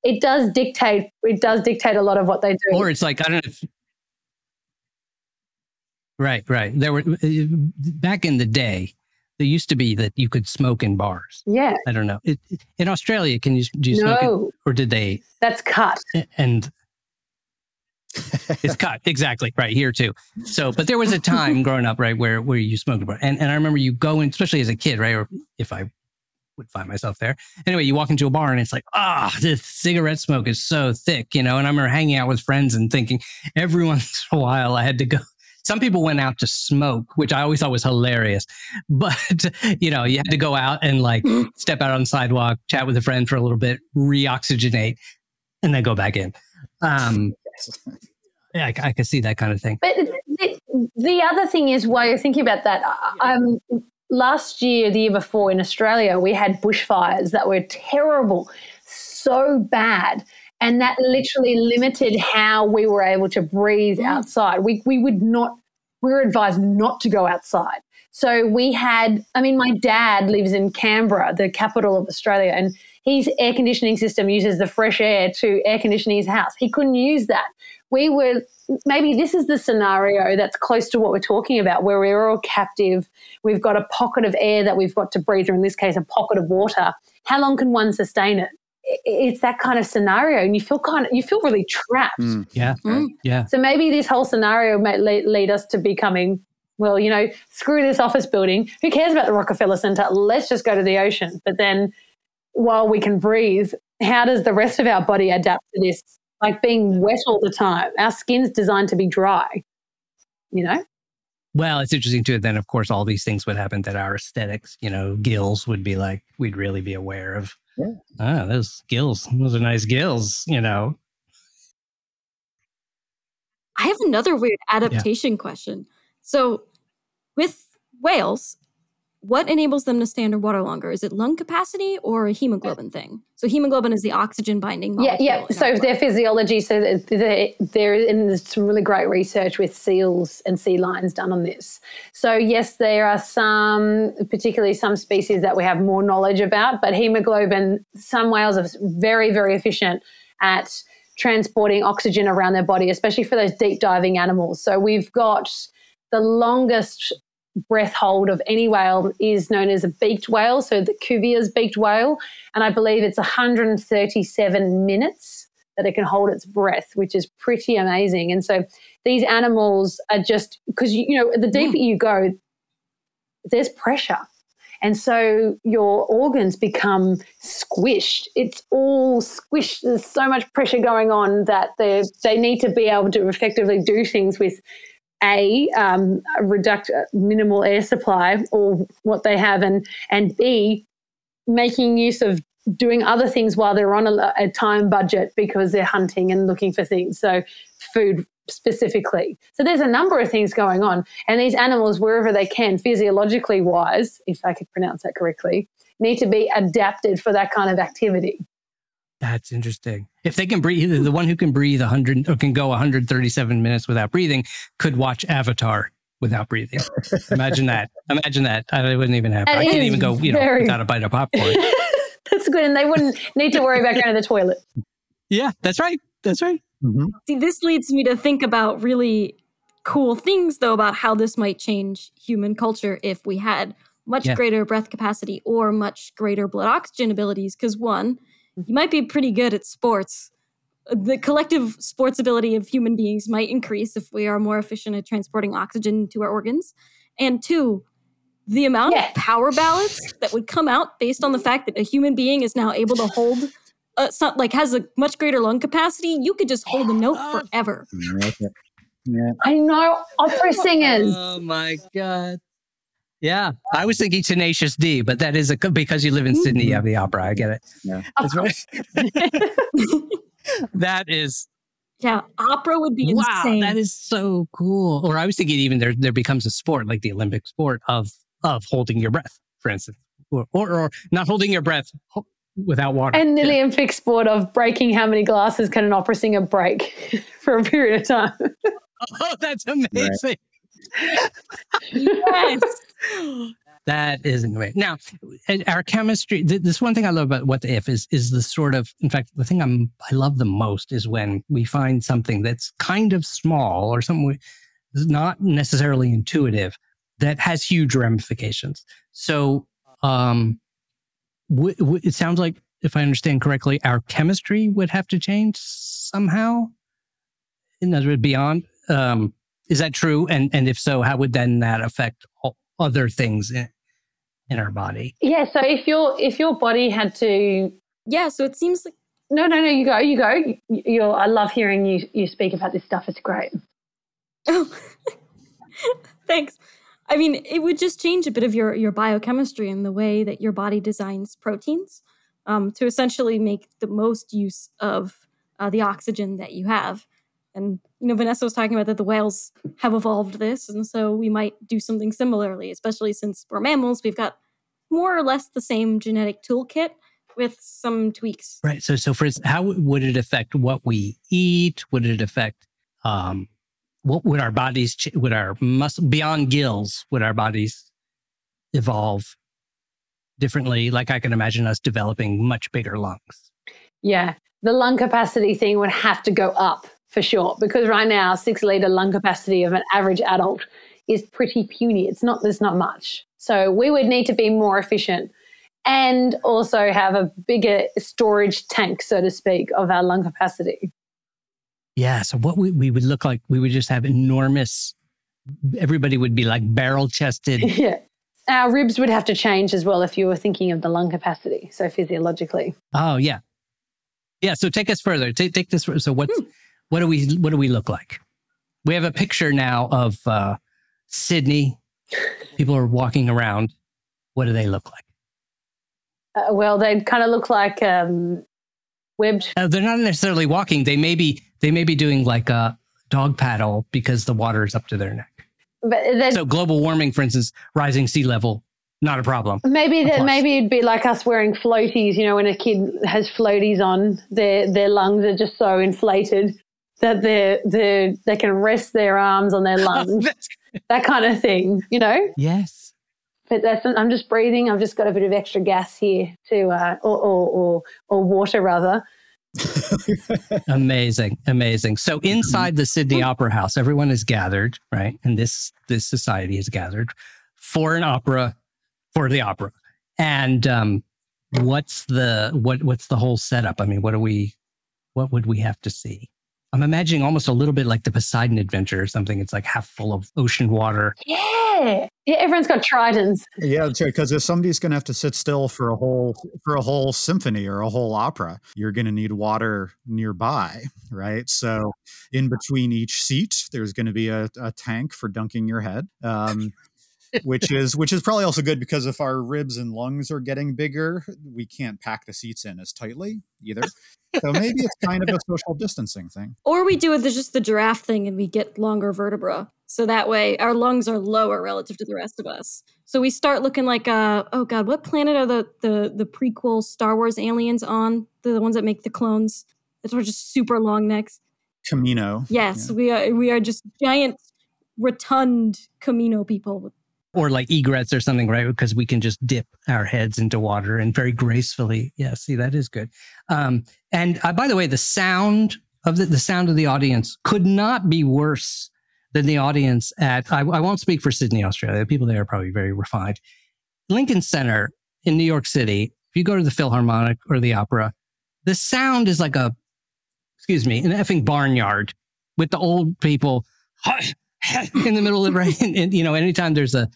D: it does dictate. It does dictate a lot of what they do.
A: Or it's like I don't know. If, right, right. There were uh, back in the day there used to be that you could smoke in bars.
D: Yeah.
A: I don't know. It, in Australia, can you do you
D: no,
A: smoke it, or did they?
D: That's cut.
A: And it's cut exactly right here too. So, but there was a time growing up, right, where where you smoked a bar, and and I remember you going, especially as a kid, right, or if I would find myself there. Anyway, you walk into a bar and it's like, ah, oh, this cigarette smoke is so thick, you know. And I remember hanging out with friends and thinking every once in a while I had to go some people went out to smoke, which I always thought was hilarious. But, you know, you had to go out and like mm. step out on the sidewalk, chat with a friend for a little bit, reoxygenate, and then go back in. Um, yeah, I, I can see that kind of thing.
D: But the, the other thing is, while you're thinking about that, um, last year, the year before in Australia, we had bushfires that were terrible, so bad and that literally limited how we were able to breathe mm. outside. We we would not we were advised not to go outside. So we had I mean my dad lives in Canberra, the capital of Australia, and his air conditioning system uses the fresh air to air condition his house. He couldn't use that. We were maybe this is the scenario that's close to what we're talking about, where we're all captive. We've got a pocket of air that we've got to breathe, or in this case, a pocket of water. How long can one sustain it? It's that kind of scenario and you feel kind of you feel really trapped.
A: Mm, yeah. Mm. yeah.
D: So maybe this whole scenario might lead, lead, us to becoming well you know screw this office building. Who cares about the rockefeller center? Let's just go to the ocean. But then while we can breathe how does the rest of our body adapt to this? Like being wet all the time. Our skin's designed to be dry you know?
A: Well, it's interesting too. Then, of course, all these things would happen that our aesthetics, you know, gills would be like, we'd really be aware of yeah. Ah, those gills. Those are nice gills, you know.
C: I have another weird adaptation yeah. question. So, with whales, what enables them to stay underwater longer? Is it lung capacity or a hemoglobin thing? So hemoglobin is the oxygen binding
D: molecule. Yeah, yeah. So their physiology. So there is some really great research with seals and sea lions done on this. So yes, there are some, particularly some species that we have more knowledge about, but hemoglobin. Some whales are very, very efficient at transporting oxygen around their body, especially for those deep diving animals. So we've got the longest breath hold of any whale is known as a beaked whale, so the Cuvier's beaked whale, and I believe it's 137 minutes that it can hold its breath, which is pretty amazing. And so these animals are just because you know the deeper you go, there's pressure. And so your organs become squished. It's all squished. There's so much pressure going on that they they need to be able to effectively do things with a, um, reduct minimal air supply or what they have, and and b making use of doing other things while they're on a, a time budget because they're hunting and looking for things. So food specifically. So there's a number of things going on. And these animals, wherever they can, physiologically wise, if I could pronounce that correctly, need to be adapted for that kind of activity.
A: That's interesting. If they can breathe, the one who can breathe 100 or can go 137 minutes without breathing could watch Avatar without breathing. Imagine that. Imagine that. I wouldn't even have.
D: That
A: I can't even go, you know,
D: very-
A: without a bite of popcorn.
D: That's good. And they wouldn't need to worry about going to the toilet.
A: yeah, that's right. That's right.
B: Mhm.
C: See, this leads me to think about really cool things, though, about how this might change human culture if we had much
A: Yeah.
C: greater breath capacity or much greater blood oxygen abilities. Because, one, you might be pretty good at sports. The collective sports ability of human beings might increase if we are more efficient at transporting oxygen to our organs. And two, the amount
D: Yeah.
C: of power balance that would come out based on the fact that a human being is now able to hold uh, some, like has a much greater lung capacity, you could just hold a note forever.
B: Yeah.
D: I know opera singers.
A: Oh my god. Yeah, I was thinking Tenacious D, but that is a because you live in Sydney, you have the opera. I get it.
B: Yeah.
A: That's right. that is
C: Yeah, opera would be
A: wow.
C: insane.
A: That is so cool. Or I was thinking even there there becomes a sport like the Olympic sport of of holding your breath, for instance, or or, or not holding your breath ho- without water.
D: And the
A: Yeah.
D: Olympic sport of breaking how many glasses can an opera singer break for a period of time.
A: Oh, that's amazing.
C: Yes.
A: That is amazing. Now, our chemistry. th- This one thing I love about what the if is is the sort of. In fact, the thing I'm I love the most is when we find something that's kind of small or something not necessarily intuitive that has huge ramifications. So, um, w- w- it sounds like if I understand correctly, our chemistry would have to change somehow. In other words, beyond. Um, is that true? And and if so, how would then that affect all other things in, in our body?
D: yeah. So if your if your body had to
C: Yeah, so it seems like
D: no no no you go you go you, you're I love hearing you you speak about this stuff. It's great.
C: oh thanks. I mean, it would just change a bit of your your biochemistry and the way that your body designs proteins um, to essentially make the most use of uh, the oxygen that you have. And you know, Vanessa was talking about that the whales have evolved this, and so we might do something similarly, especially since we're mammals. We've got more or less the same genetic toolkit with some tweaks.
A: Right. So so for ins- how would it affect what we eat? Would it affect um, what would our bodies ch- would our muscle beyond gills? Would our bodies evolve differently? Like I can imagine us developing much bigger lungs.
D: Yeah, the lung capacity thing would have to go up for sure because right now six liter lung capacity of an average adult is pretty puny. It's not there's not much. So we would need to be more efficient and also have a bigger storage tank, so to speak, of our lung capacity.
A: Yeah. So what we, we would look like, we would just have enormous. Everybody would be like barrel chested.
D: yeah. Our ribs would have to change as well if you were thinking of the lung capacity, so physiologically.
A: Oh yeah, yeah. So take us further. Take take this. So what's hmm. What do we what do we look like? We have a picture now of uh, Sydney. People are walking around. What do they look like?
D: Uh, well, they'd kind of look like um, webbed.
A: Uh, they're not necessarily walking. They may be they may be doing like a dog paddle because the water is up to their neck.
D: But
A: So global warming, for instance, rising sea level, not a problem.
D: Maybe that maybe it'd be like us wearing floaties. You know, when a kid has floaties on, their their lungs are just so inflated that they they they can rest their arms on their lungs, that kind of thing. You know,
A: yes.
D: but that's I'm just breathing. I've just got a bit of extra gas here to uh, or, or or or water rather.
A: Amazing, amazing. So inside the Sydney Opera House, everyone is gathered, right? And this this society is gathered. for an opera for the opera. And um, what's the what what's the whole setup? I mean, what do we what would we have to see? I'm imagining almost a little bit like the Poseidon Adventure or something. It's like half full of ocean water.
D: Yeah. Yeah, everyone's got tridents.
B: Yeah, because if somebody's going to have to sit still for a whole for a whole symphony or a whole opera, you're going to need water nearby, right? So, in between each seat, there's going to be a, a tank for dunking your head. Um, which is which is probably also good because if our ribs and lungs are getting bigger, we can't pack the seats in as tightly either. So maybe it's kind of a social distancing thing.
C: Or we do it there's just the giraffe thing and we get longer vertebra. So that way our lungs are lower relative to the rest of us. So we start looking like uh oh god, what planet are the the the prequel Star Wars aliens on? The, the ones that make the clones that are just super long necks.
B: Kamino.
C: Yes, yeah. we are we are just giant rotund Kamino people with
A: or like egrets or something, right? Because we can just dip our heads into water and very gracefully. Yeah, see, that is good. Um, and uh, by the way, the sound of the, the sound of the audience could not be worse than the audience at. I, I won't speak for Sydney, Australia. The People there are probably very refined. Lincoln Center in New York City. If you go to the Philharmonic or the Opera, the sound is like a, excuse me, an effing barnyard with the old people in the middle of right and, and, you know anytime there's a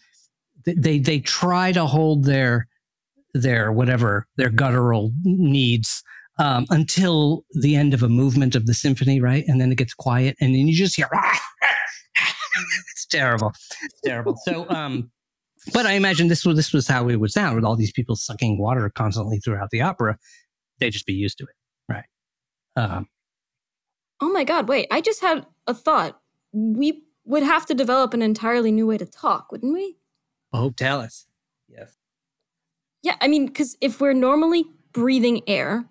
A: they they try to hold their their whatever their guttural needs um, until the end of a movement of the symphony, right? And then it gets quiet, and then you just hear. it's terrible, it's terrible. So, um, but I imagine this was this was how it would sound with all these people sucking water constantly throughout the opera. They'd just be used to it, right? Um,
C: oh my God! Wait, I just had a thought. We would have to develop an entirely new way to talk, wouldn't we?
A: Oh, tell us. Yes.
C: Yeah, I mean, because if we're normally breathing air,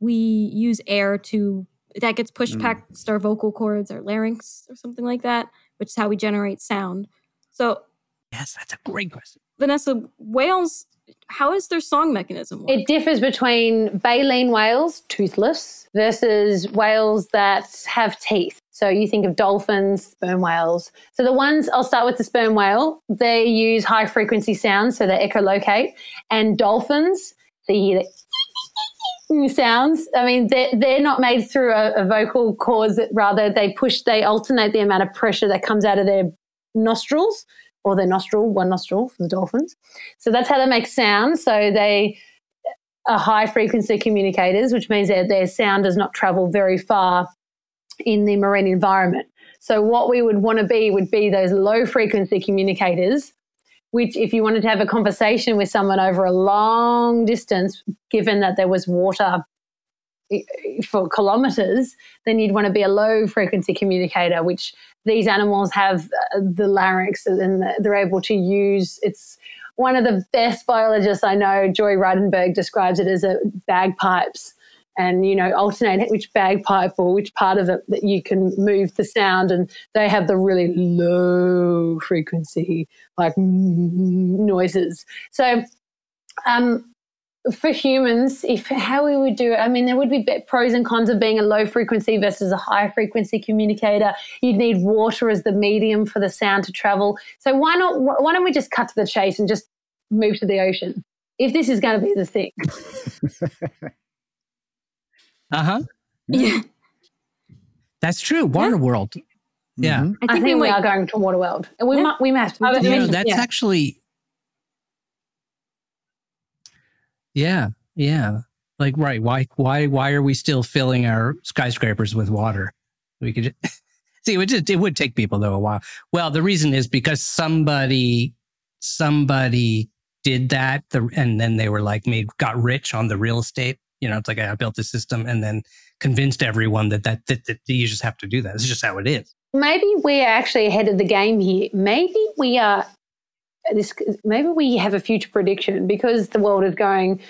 C: we use air to that gets pushed mm. past our vocal cords, our larynx, or something like that, which is how we generate sound. So,
A: yes, that's a great question,
C: Vanessa. Whales, how is their song mechanism?
D: Work? It differs between baleen whales, toothless, versus whales that have teeth. So you think of dolphins, sperm whales. So the ones, I'll start with the sperm whale. They use high frequency sounds, so they echolocate. And dolphins, you hear the sounds. I mean, they're, they're not made through a, a vocal cords. Rather, they push, they alternate the amount of pressure that comes out of their nostrils or their nostril, one nostril for the dolphins. So that's how they make sound. So they are high frequency communicators, which means that their sound does not travel very far in the marine environment. So, what we would want to be would be those low frequency communicators, which, if you wanted to have a conversation with someone over a long distance, given that there was water for kilometers, then you'd want to be a low frequency communicator, which these animals have uh, the larynx and they're able to use. It's one of the best biologists I know, Joy Reidenberg, describes it as a bagpipes and you know alternate which bagpipe or which part of it that you can move the sound and they have the really low frequency like noises. So um, for humans if how we would do it i mean there would be pros and cons of being a low frequency versus a high frequency communicator. You'd need water as the medium for the sound to travel. So why not why don't we just cut to the chase and just move to the ocean? If this is going to be the thing
A: Uh huh.
C: Yeah.
A: That's true. Waterworld. Yeah.
D: Mm-hmm. I, think I, think we, we are going to Waterworld. And we yeah. might we must.
A: You know, that's yeah. actually Yeah. Yeah. Like right, why why why are we still filling our skyscrapers with water? We could just See, it would just, it would take people though a while. Well, the reason is because somebody somebody did that the, and then they were like made got rich on the real estate you know, it's like I built a system and then convinced everyone that that, that, that you just have to do that. It's just how it is.
D: Maybe we are actually ahead of the game here. Maybe we are this. Maybe we have a future prediction because the world is going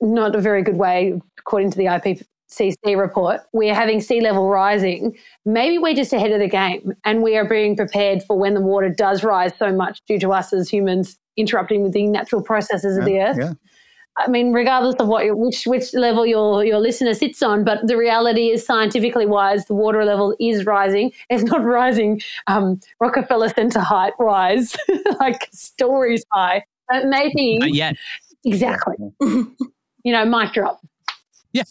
D: not a very good way according to the IPCC report. We are having sea level rising. Maybe we're just ahead of the game and we are being prepared for when the water does rise so much due to us as humans interrupting with the natural processes of
B: yeah,
D: the earth.
B: Yeah
D: I mean, regardless of what which which level your your listener sits on, but the reality is scientifically wise, the water level is rising. It's not rising um, Rockefeller Center height wise, like stories high, but maybe
A: Not yet.
D: exactly. you know, mic drop.
A: Yeah.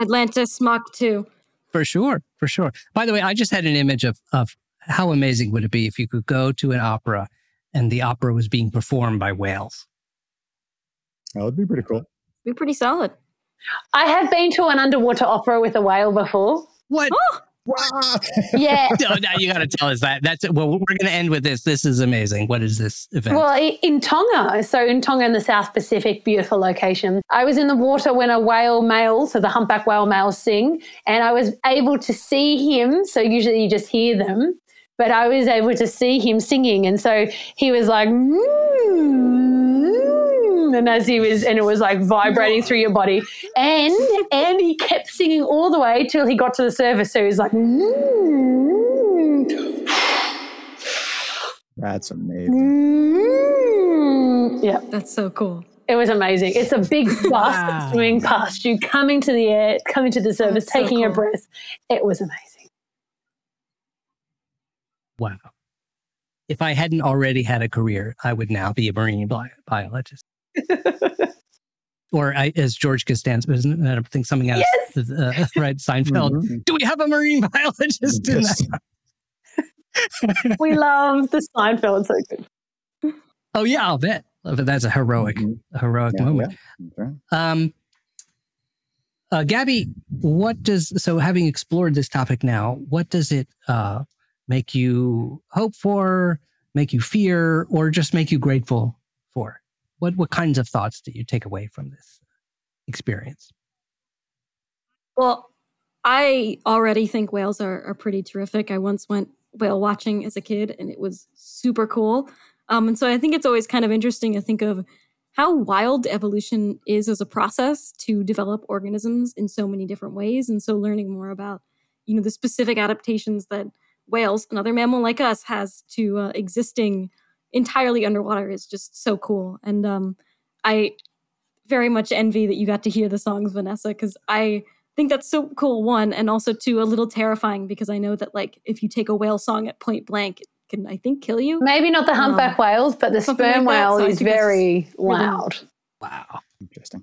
C: Atlantis Mach 2.
A: For sure, for sure. By the way, I just had an image of of how amazing would it be if you could go to an opera and the opera was being performed by whales.
B: That would be pretty cool.
C: Be pretty solid.
D: I have been to an underwater opera with a whale before.
A: What?
B: Wow.
D: Yeah.
A: no, now you got to tell us that. That's it. well. We're going to end with this. This is amazing. What is this event?
D: Well, in Tonga, so in Tonga in the South Pacific, beautiful location. I was in the water when a whale male, so the humpback whale males sing, and I was able to see him. So usually you just hear them, but I was able to see him singing, and so he was like, "Mm," and as he was, and it was like vibrating through your body, and and he kept singing all the way till he got to the surface. So he was like. "Mm."
B: That's amazing.
D: Mm. Yeah,
C: That's so cool.
D: it was amazing. It's a big bus
A: Wow.
D: swimming past you, coming to the air, coming to the surface,
C: That's so
D: taking a breath. It was amazing.
A: wow. If I hadn't already had a career, I would now be a marine bi- biologist. or I, as George Costanza, isn't that I think something else? Uh, right, Seinfeld.
B: Mhm.
A: Do we have a marine biologist in that?
D: we love the Seinfeld. So good.
A: Oh yeah, I'll bet. But that's a heroic,
B: Mhm.
A: a heroic
B: Yeah,
A: moment.
B: yeah. That's.
A: Um, uh, Gabby, what does so having explored this topic now, what does it uh, make you hope for, make you fear, or just make you grateful for? What what kinds of thoughts do you take away from this experience?
C: Well, I already think whales are, are pretty terrific. I once went whale watching as a kid and it was super cool. Um, and so I think it's always kind of interesting to think of how wild evolution is as a process to develop organisms in so many different ways. And so learning more about, you know, the specific adaptations that whales, another mammal like us, has to uh, existing entirely underwater is just so cool. And um, I very much envy that you got to hear the songs, Vanessa, because I think that's so cool. One, and also two, a little terrifying because I know that like if you take a whale song at point blank, it can I think kill you.
D: Maybe not the humpback whales, but the sperm
C: like
D: whale
C: so
D: is
C: think it's
D: very
C: really-
D: loud.
A: Wow,
B: Interesting.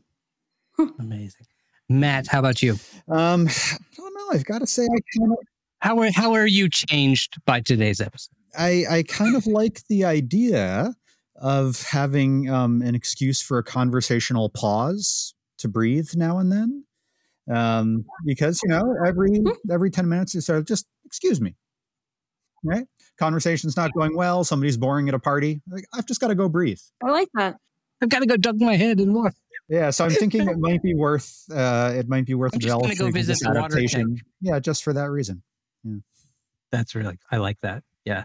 A: amazing. Matt, how about you?
B: Um, I don't know. I've got to say, I kind of,
A: How are how are you changed by today's episode?
B: I, I kind of like the idea of having um, an excuse for a conversational pause to breathe now and then, um, because you know every every ten minutes you sort of just excuse me, right? Conversation's not going well. Somebody's boring at a party. Like, I've just got to go breathe.
C: I like that.
A: I've got to go dunk my head in water.
B: Yeah, so I'm thinking it might be worth uh, it might be worth
A: I'm just gonna
B: developing
A: go visit
B: this
A: the water
B: adaptation. Yeah, just for that reason. Yeah.
A: That's really I like that. Yeah.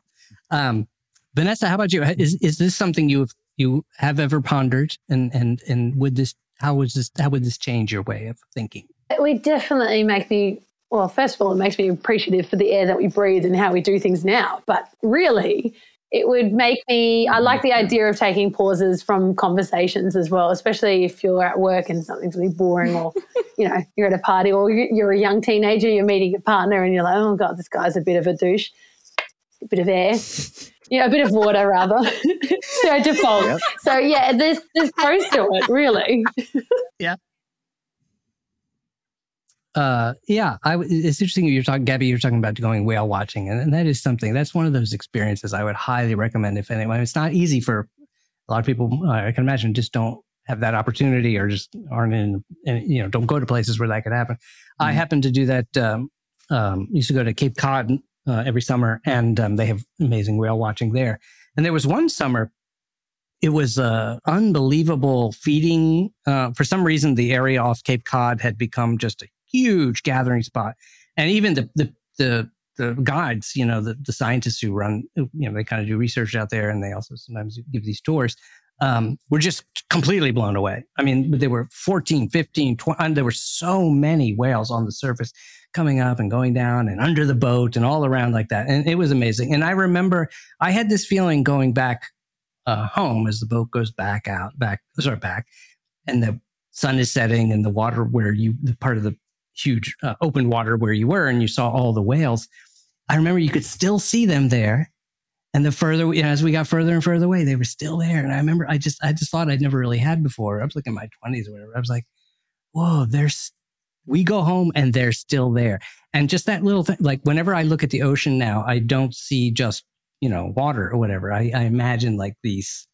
A: Um, Vanessa, how about you? Is is this something you have you have ever pondered and and and would this how was this how would this change your way of thinking?
D: It would definitely make me, well, first of all, it makes me appreciative for the air that we breathe and how we do things now. But really, it would make me, I like the idea of taking pauses from conversations as well, especially if you're at work and something's really boring or, you know, you're at a party or you- you're a young teenager, you're meeting a partner and you're like, oh God, this guy's a bit of a douche. A bit of air. Yeah, a bit of water rather. so default.
B: Yep.
D: So yeah, there's there's pros to it, really. Yeah.
A: Uh, yeah, I, it's interesting you're talking, Gabby. You're talking about going whale watching, and, and that is something. That's one of those experiences I would highly recommend. If anyone, it's not easy for a lot of people. Uh, I can imagine just don't have that opportunity, or just aren't in, in you know, don't go to places where that could happen. I
B: Mhm.
A: happen to do that. Um, um, used to go to Cape Cod uh, every summer, and um, they have amazing whale watching there. And there was one summer, it was uh, unbelievable feeding. Uh, for some reason, the area off Cape Cod had become just a huge gathering spot, and even the the the, the guides, you know, the, the scientists who run, you know, they kind of do research out there, and they also sometimes give these tours. Um, were just completely blown away. I mean, there were 14, 15, 20, and there were so many whales on the surface coming up and going down and under the boat and all around like that. And it was amazing. And I remember I had this feeling going back uh, home as the boat goes back out, back, sorry, back, and the sun is setting and the water where you, the part of the huge uh, open water where you were and you saw all the whales. I remember you could still see them there. And the further, know, as we got further and further away, they were still there. And I remember I just, I just thought I'd never really had before. I was like in my 20s or whatever. I was like, whoa, there's, we go home and they're still there. And just that little thing, like whenever I look at the ocean now, I don't see just, you know, water or whatever. I, I imagine like these,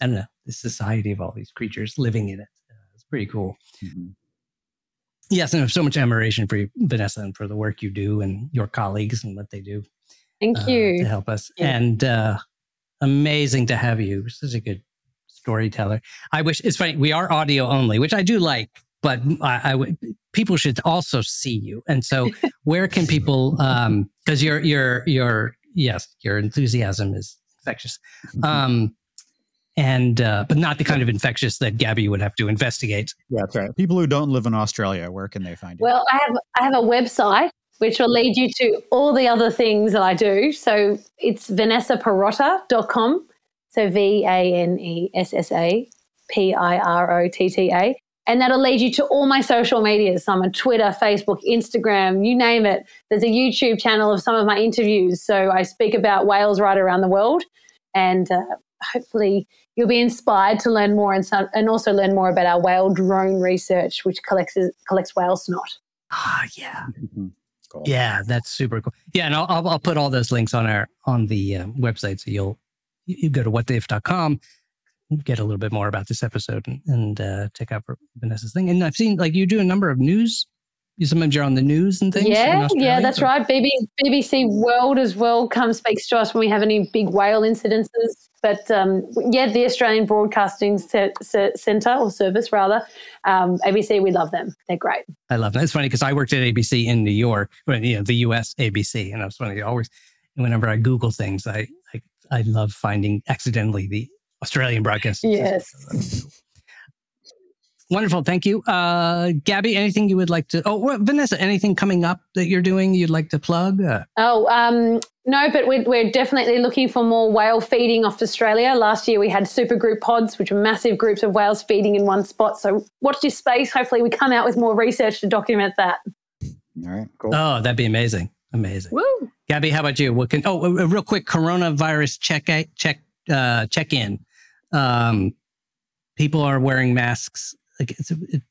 A: I don't know, the society of all these creatures living in it. Uh, it's pretty cool. Mm-hmm. Yes, and I have so much admiration for you, Vanessa, and for the work you do and your colleagues and what they do.
D: Thank uh, you
A: to help us. Yeah. And uh, amazing to have you. Such a good storyteller. I wish it's funny. We are audio only, which I do like, but I, I would people should also see you. And so, where can people? Um, because your your your yes, your enthusiasm is infectious. Mm-hmm. Um, and uh, but not the kind of infectious that Gabby would have to investigate.
B: Yeah, that's right. People who don't live in Australia, where can they find you?
D: Well, I have I have a website which will lead you to all the other things that I do. So it's vanessapirotta.com. So V A N E S S A P I R O T T A. And that'll lead you to all my social medias. So I'm on Twitter, Facebook, Instagram, you name it. There's a YouTube channel of some of my interviews. So I speak about whales right around the world. And uh, hopefully you'll be inspired to learn more and, some, and also learn more about our whale drone research, which collects, collects whale snot.
A: Ah, yeah. Cool. Yeah, that's super cool. Yeah, and I'll, I'll, put all those links on our on the uh, website, so you'll you go to whattheif.com, get a little bit more about this episode, and, and uh, check out Vanessa's thing. And I've seen like you do a number of news sometimes you're on the news and things.
D: Yeah, yeah, that's or? right. BBC World as well comes speaks to us when we have any big whale incidences. But um, yeah, the Australian Broadcasting Centre or Service rather, um, ABC, we love them. They're great.
A: I love them. It's funny because I worked at ABC in New York, you know, the US ABC, and I was funny. Always, whenever I Google things, I I, I love finding accidentally the Australian broadcasting.
D: Yes.
A: Wonderful. Thank you. Uh, Gabby, anything you would like to, oh, well, Vanessa, anything coming up that you're doing you'd like to plug? Uh,
D: oh, um, no, but we're, we're definitely looking for more whale feeding off Australia. Last year we had super group pods, which are massive groups of whales feeding in one spot. So watch this space. Hopefully we come out with more research to document that.
B: All right, cool.
A: Oh, that'd be amazing. Amazing.
D: Woo.
A: Gabby, how about you? What can, oh, a, a real quick coronavirus check, check, uh, check in. Um, people are wearing masks like it,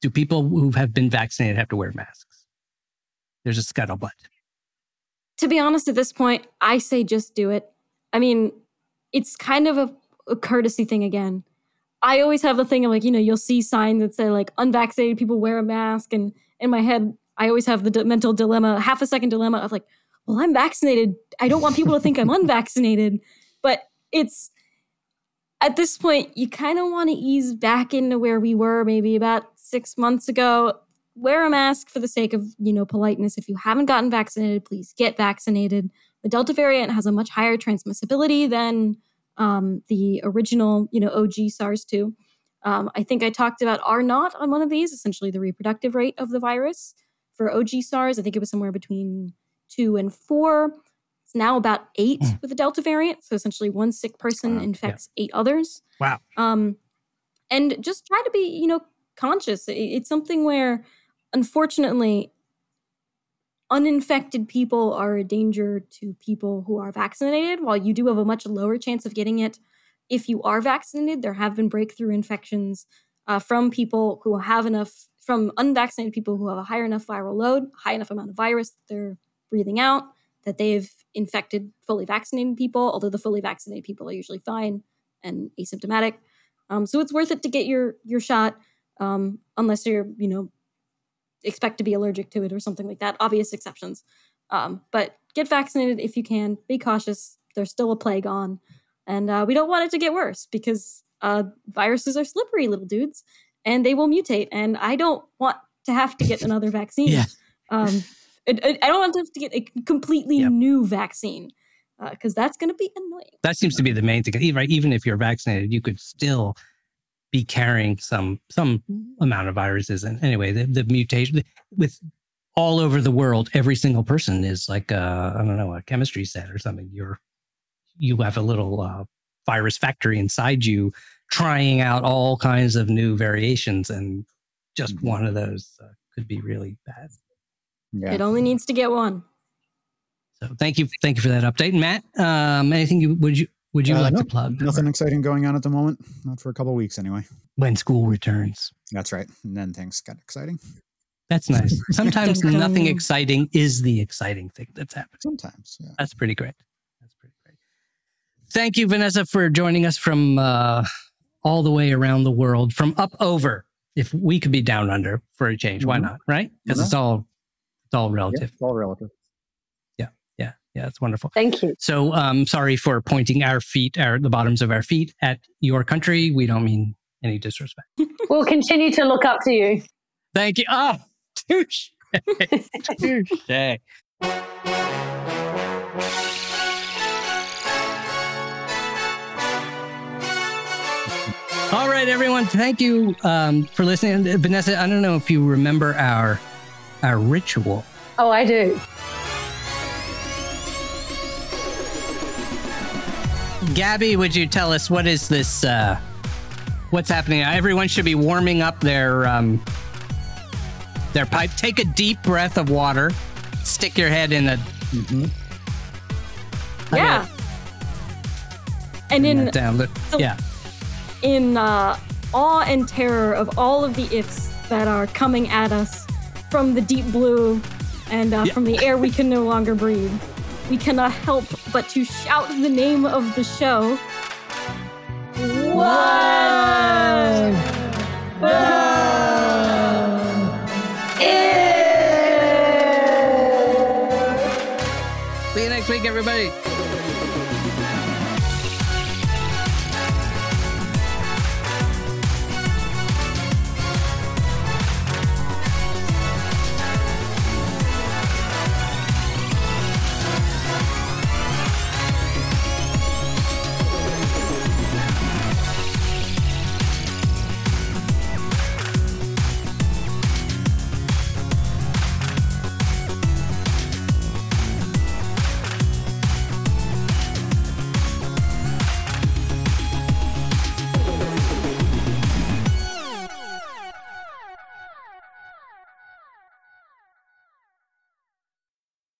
A: do people who have been vaccinated have to wear masks? There's a scuttlebutt.
C: To be honest, at this point, I say just do it. I mean, it's kind of a, a courtesy thing again. I always have the thing of like, you know, you'll see signs that say like unvaccinated people wear a mask. And in my head, I always have the d- mental dilemma, half a second dilemma of like, well, I'm vaccinated. I don't want people to think I'm unvaccinated. But it's at this point, you kind of want to ease back into where we were maybe about six months ago. Wear a mask for the sake of, you know, politeness. If you haven't gotten vaccinated, please get vaccinated. The Delta variant has a much higher transmissibility than um, the original, you know, OG SARS-2. Um, I think I talked about R naught on one of these, essentially the reproductive rate of the virus. For OG SARS, I think it was somewhere between two and four. It's now about eight mm. with the Delta variant. So essentially, one sick person wow. infects yeah. eight others.
A: Wow.
C: Um, and just try to be, you know, conscious. It's something where, unfortunately, uninfected people are a danger to people who are vaccinated. While you do have a much lower chance of getting it if you are vaccinated, there have been breakthrough infections uh, from people who have enough, from unvaccinated people who have a higher enough viral load, high enough amount of virus that they're breathing out that they've infected fully vaccinated people, although the fully vaccinated people are usually fine and asymptomatic. Um, so it's worth it to get your your shot, um, unless you're you know expect to be allergic to it or something like that. Obvious exceptions, um, but get vaccinated if you can. Be cautious. There's still a plague on, and uh, we don't want it to get worse because uh, viruses are slippery little dudes, and they will mutate. And I don't want to have to get another vaccine.
A: yeah.
C: I, I don't want to have to get a completely yep. new vaccine because uh, that's going to be annoying.
A: That seems to be the main thing. Right, even if you're vaccinated, you could still be carrying some some amount of viruses. And anyway, the, the mutation with all over the world, every single person is like I don't know a chemistry set or something. You're you have a little uh, virus factory inside you, trying out all kinds of new variations, and just
B: Mhm.
A: one of those uh, could be really bad.
B: Yeah.
C: It only needs to get one.
A: So thank you, thank you for that update, Matt. Um, anything you would you would you
B: Uh,
A: like
B: no,
A: to plug?
B: Nothing exciting going on at the moment. Not for a couple weeks anyway.
A: when school returns.
B: That's right. And then things got exciting.
A: That's nice. Sometimes
C: Dun, dun.
A: nothing exciting is the exciting thing that's happening.
B: Sometimes. Yeah.
A: That's pretty great. That's pretty great. Thank you, Vanessa, for joining us from uh, all the way around the world, from up over. If we could be down under for a change, why
B: Mhm.
A: not? Right? Because
B: Why
A: it's all it's all
B: Yeah,
A: relative.
B: it's all relative.
A: Yeah, yeah, yeah. it's wonderful.
D: Thank you.
A: So, um, sorry for pointing our feet, our the bottoms of our feet at your country. We don't mean any disrespect.
D: We'll continue to look up to you.
A: Thank you. Oh, touche. touche. All right, everyone. Thank you um, for listening. Vanessa, I don't know if you remember our our ritual.
D: Oh, I do.
A: Gabby, would you tell us what is this? Uh, what's happening? Everyone should be warming up their um, their pipe. Take a deep breath of water. Stick your head in a.
B: Mhm.
C: Yeah. And
A: turn
C: in
A: down. Look-
C: so-
A: yeah.
C: in uh, awe and terror of all of the ifs that are coming at us from the deep blue and uh,
A: Yeah.
C: from the air we can no longer breathe, we cannot help but to shout the name of the show.
A: See you next week, everybody.